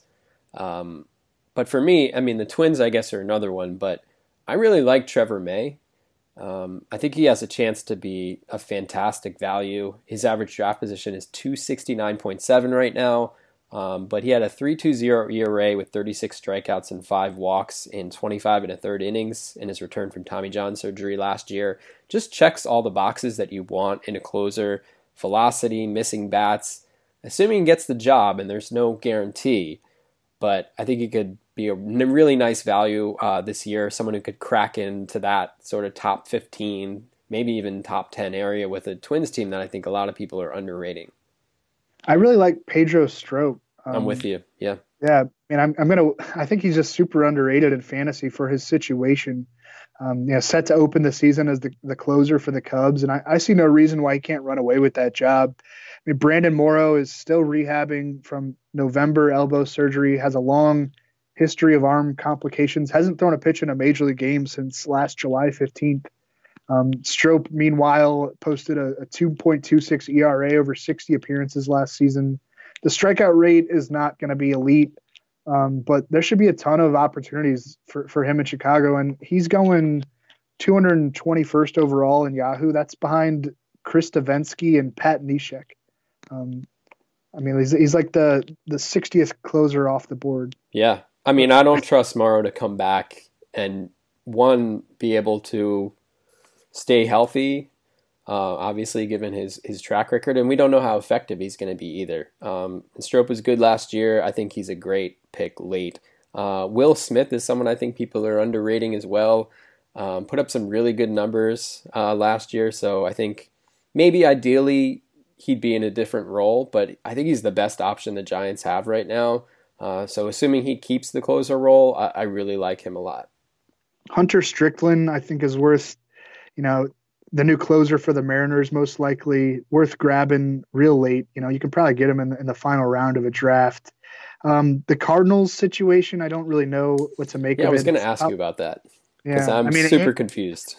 Um, but for me, I mean, the Twins, I guess, are another one. But I really like Trevor May. Um, I think he has a chance to be a fantastic value. His average draft position is 269.7 right now. Um, but he had a 3.20 ERA with 36 strikeouts and five walks in 25 and a third innings in his return from Tommy John surgery last year. Just checks all the boxes that you want in a closer: velocity, missing bats. Assuming he gets the job, and there's no guarantee, but I think he could be a really nice value uh, this year. Someone who could crack into that sort of top 15, maybe even top 10 area with a Twins team that I think a lot of people are underrating. I really like Pedro Strop. Um, I'm with you. Yeah. Yeah. I mean, I'm, I'm gonna. I think he's just super underrated in fantasy for his situation. Um, you know, set to open the season as the, the closer for the Cubs, and I, I see no reason why he can't run away with that job. I mean, Brandon Morrow is still rehabbing from November elbow surgery, has a long history of arm complications, hasn't thrown a pitch in a major league game since last July 15th. Um, Strop, meanwhile, posted a, a 2.26 ERA over 60 appearances last season. The strikeout rate is not going to be elite, um, but there should be a ton of opportunities for, for him in Chicago. And he's going 221st overall in Yahoo. That's behind Chris Devenski and Pat Neshek. Um, I mean, he's, he's like the, the 60th closer off the board. Yeah. I mean, I don't trust Morrow to come back and, one, be able to stay healthy. Uh, obviously, given his his track record, and we don't know how effective he's going to be either. Um, Strop was good last year. I think he's a great pick late. Uh, Will Smith is someone I think people are underrating as well. Um, put up some really good numbers uh, last year, so I think maybe ideally he'd be in a different role, but I think he's the best option the Giants have right now. Uh, so assuming he keeps the closer role, I, I really like him a lot. Hunter Strickland, I think, is worth you know, the new closer for the Mariners, most likely worth grabbing real late. You know, you can probably get him in the, in the final round of a draft. Um, the Cardinals situation, I don't really know what to make yeah, of I was going to ask you about that because yeah, I'm I mean, super it, confused.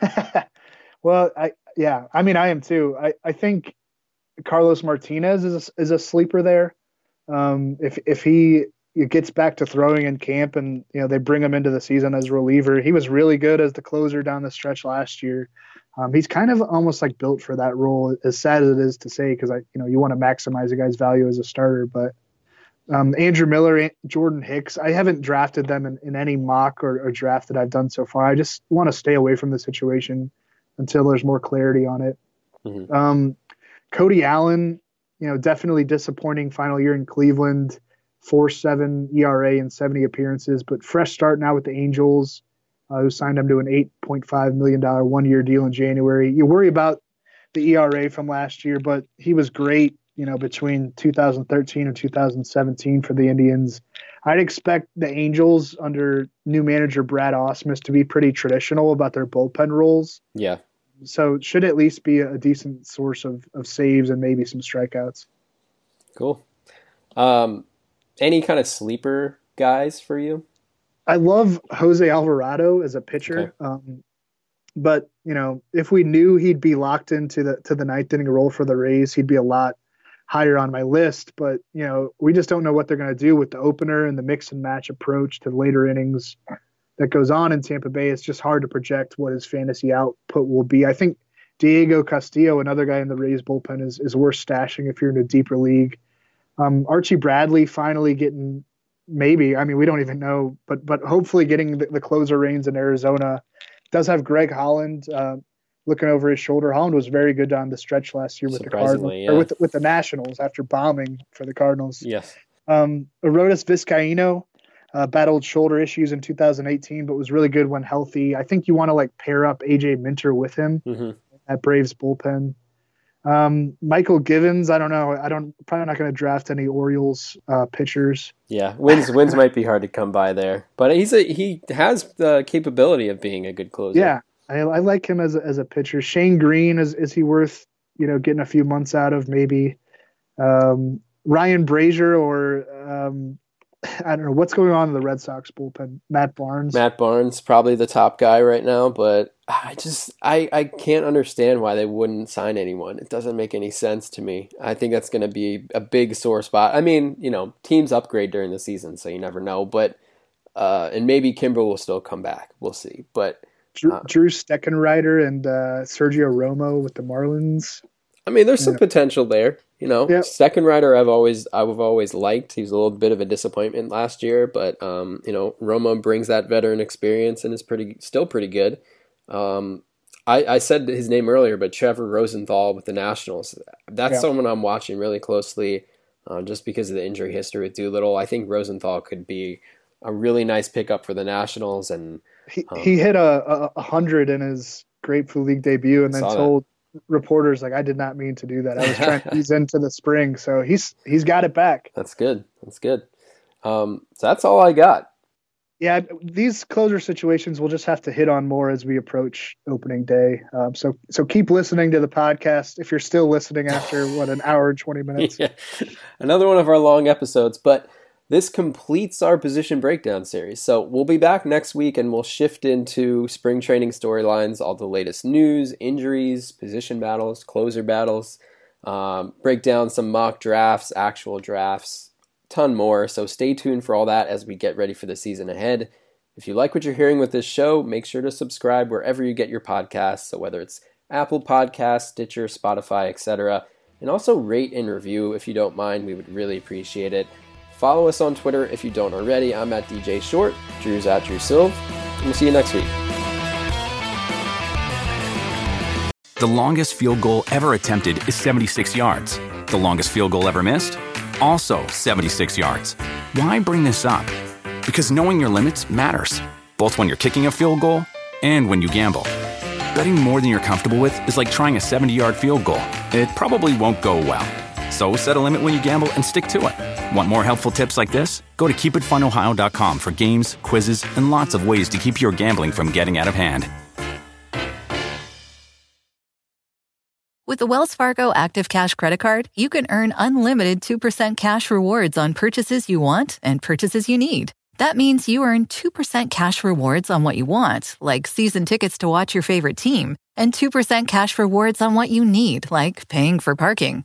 well, I yeah, I mean, I am too. I, I think Carlos Martinez is a, is a sleeper there. Um, if if he he gets back to throwing in camp and you know they bring him into the season as reliever he was really good as the closer down the stretch last year um, he's kind of almost like built for that role as sad as it is to say because i you know you want to maximize a guy's value as a starter but um, andrew miller jordan hicks i haven't drafted them in, in any mock or, or draft that i've done so far. I just want to stay away from the situation until there's more clarity on it. Mm-hmm. um, cody allen you know definitely disappointing final year in cleveland. Four seven ERA and 70 appearances, but fresh start now with the Angels, who signed him to an 8.5 million dollar one year deal in January. You worry about the ERA from last year, but he was great. You know, between 2013 and 2017 for the Indians, I'd expect the Angels under new manager Brad Ausmus to be pretty traditional about their bullpen roles. Yeah. So it should at least be a decent source of, of saves and maybe some strikeouts. Cool. Um, any kind of sleeper guys for you? I love Jose Alvarado as a pitcher. Okay. Um, but you know, if we knew he'd be locked into the to the ninth inning role for the Rays, he'd be a lot higher on my list. But you know, we just don't know what they're going to do with the opener and the mix and match approach to later innings that goes on in Tampa Bay. It's just hard to project what his fantasy output will be. I think Diego Castillo, another guy in the Rays bullpen, is is worth stashing if you're in a deeper league. Um, Archie Bradley finally getting maybe. I mean, we don't even know, but but hopefully getting the, the closer reins in Arizona. Does have Greg Holland uh, looking over his shoulder. Holland was very good down the stretch last year with the Cardinals yeah. or with with the Nationals after bombing for the Cardinals. Yes. Um, Arodys Vizcaino uh, battled shoulder issues in 2018, but was really good when healthy. I think you want to like pair up AJ Minter with him mm-hmm. at Braves bullpen. Um, Mychal Givens, I don't know. I don't probably not going to draft any Orioles uh, pitchers. Yeah, wins wins might be hard to come by there, but he's a he has the capability of being a good closer. Yeah, I, I like him as a, as a pitcher. Shane Greene is is he worth you know getting a few months out of maybe? Um, Ryan Brasier or um, I don't know what's going on in the Red Sox bullpen. Matt Barnes. Matt Barnes, probably the top guy right now, but I just I I can't understand why they wouldn't sign anyone. It doesn't make any sense to me. I think that's going to be a big sore spot. I mean, you know, teams upgrade during the season, so you never know. But uh, and maybe Kimbrel will still come back. We'll see. But Drew, uh, Drew Steckenrider and uh, Sergio Romo with the Marlins. I mean, there's some potential there. You know, yep. rider I've always I've always liked. He was a little bit of a disappointment last year, but um, you know, Romo brings that veteran experience and is pretty still pretty good. Um, I, I said his name earlier, but Trevor Rosenthal with the Nationals. That's someone I'm watching really closely, uh, just because of the injury history with Doolittle. I think Rosenthal could be a really nice pickup for the Nationals, and he, um, he hit a, a hundred in his Grapefruit League debut, and then told reporters like I did not mean to do that. I was trying to ease into the spring, so he's he's got it back. That's good. That's good. Um, so that's all I got. Yeah, these closer situations we'll just have to hit on more as we approach opening day. Um, so so keep listening to the podcast if you're still listening after what an hour and twenty minutes. yeah. Another one of our long episodes, but this completes our position breakdown series. So we'll be back next week and we'll shift into spring training storylines, all the latest news, injuries, position battles, closer battles, um, break down some mock drafts, actual drafts, ton more. So stay tuned for all that as we get ready for the season ahead. If you like what you're hearing with this show, make sure to subscribe wherever you get your podcasts. So whether it's Apple Podcasts, Stitcher, Spotify, etc. And also rate and review if you don't mind. We would really appreciate it. Follow us on Twitter if you don't already. I'm at DJ Short. Drew's at Drew Silv. And we'll see you next week. The longest field goal ever attempted is 76 yards. The longest field goal ever missed? also 76 yards. Why bring this up? Because knowing your limits matters, both when you're kicking a field goal and when you gamble. Betting more than you're comfortable with is like trying a 70 yard field goal, it probably won't go well. So set a limit when you gamble and stick to it. Want more helpful tips like this? Go to keepitfunohio.com for games, quizzes, and lots of ways to keep your gambling from getting out of hand. With the Wells Fargo Active Cash Credit Card, you can earn unlimited 2% cash rewards on purchases you want and purchases you need. That means you earn 2% cash rewards on what you want, like season tickets to watch your favorite team, and 2% cash rewards on what you need, like paying for parking.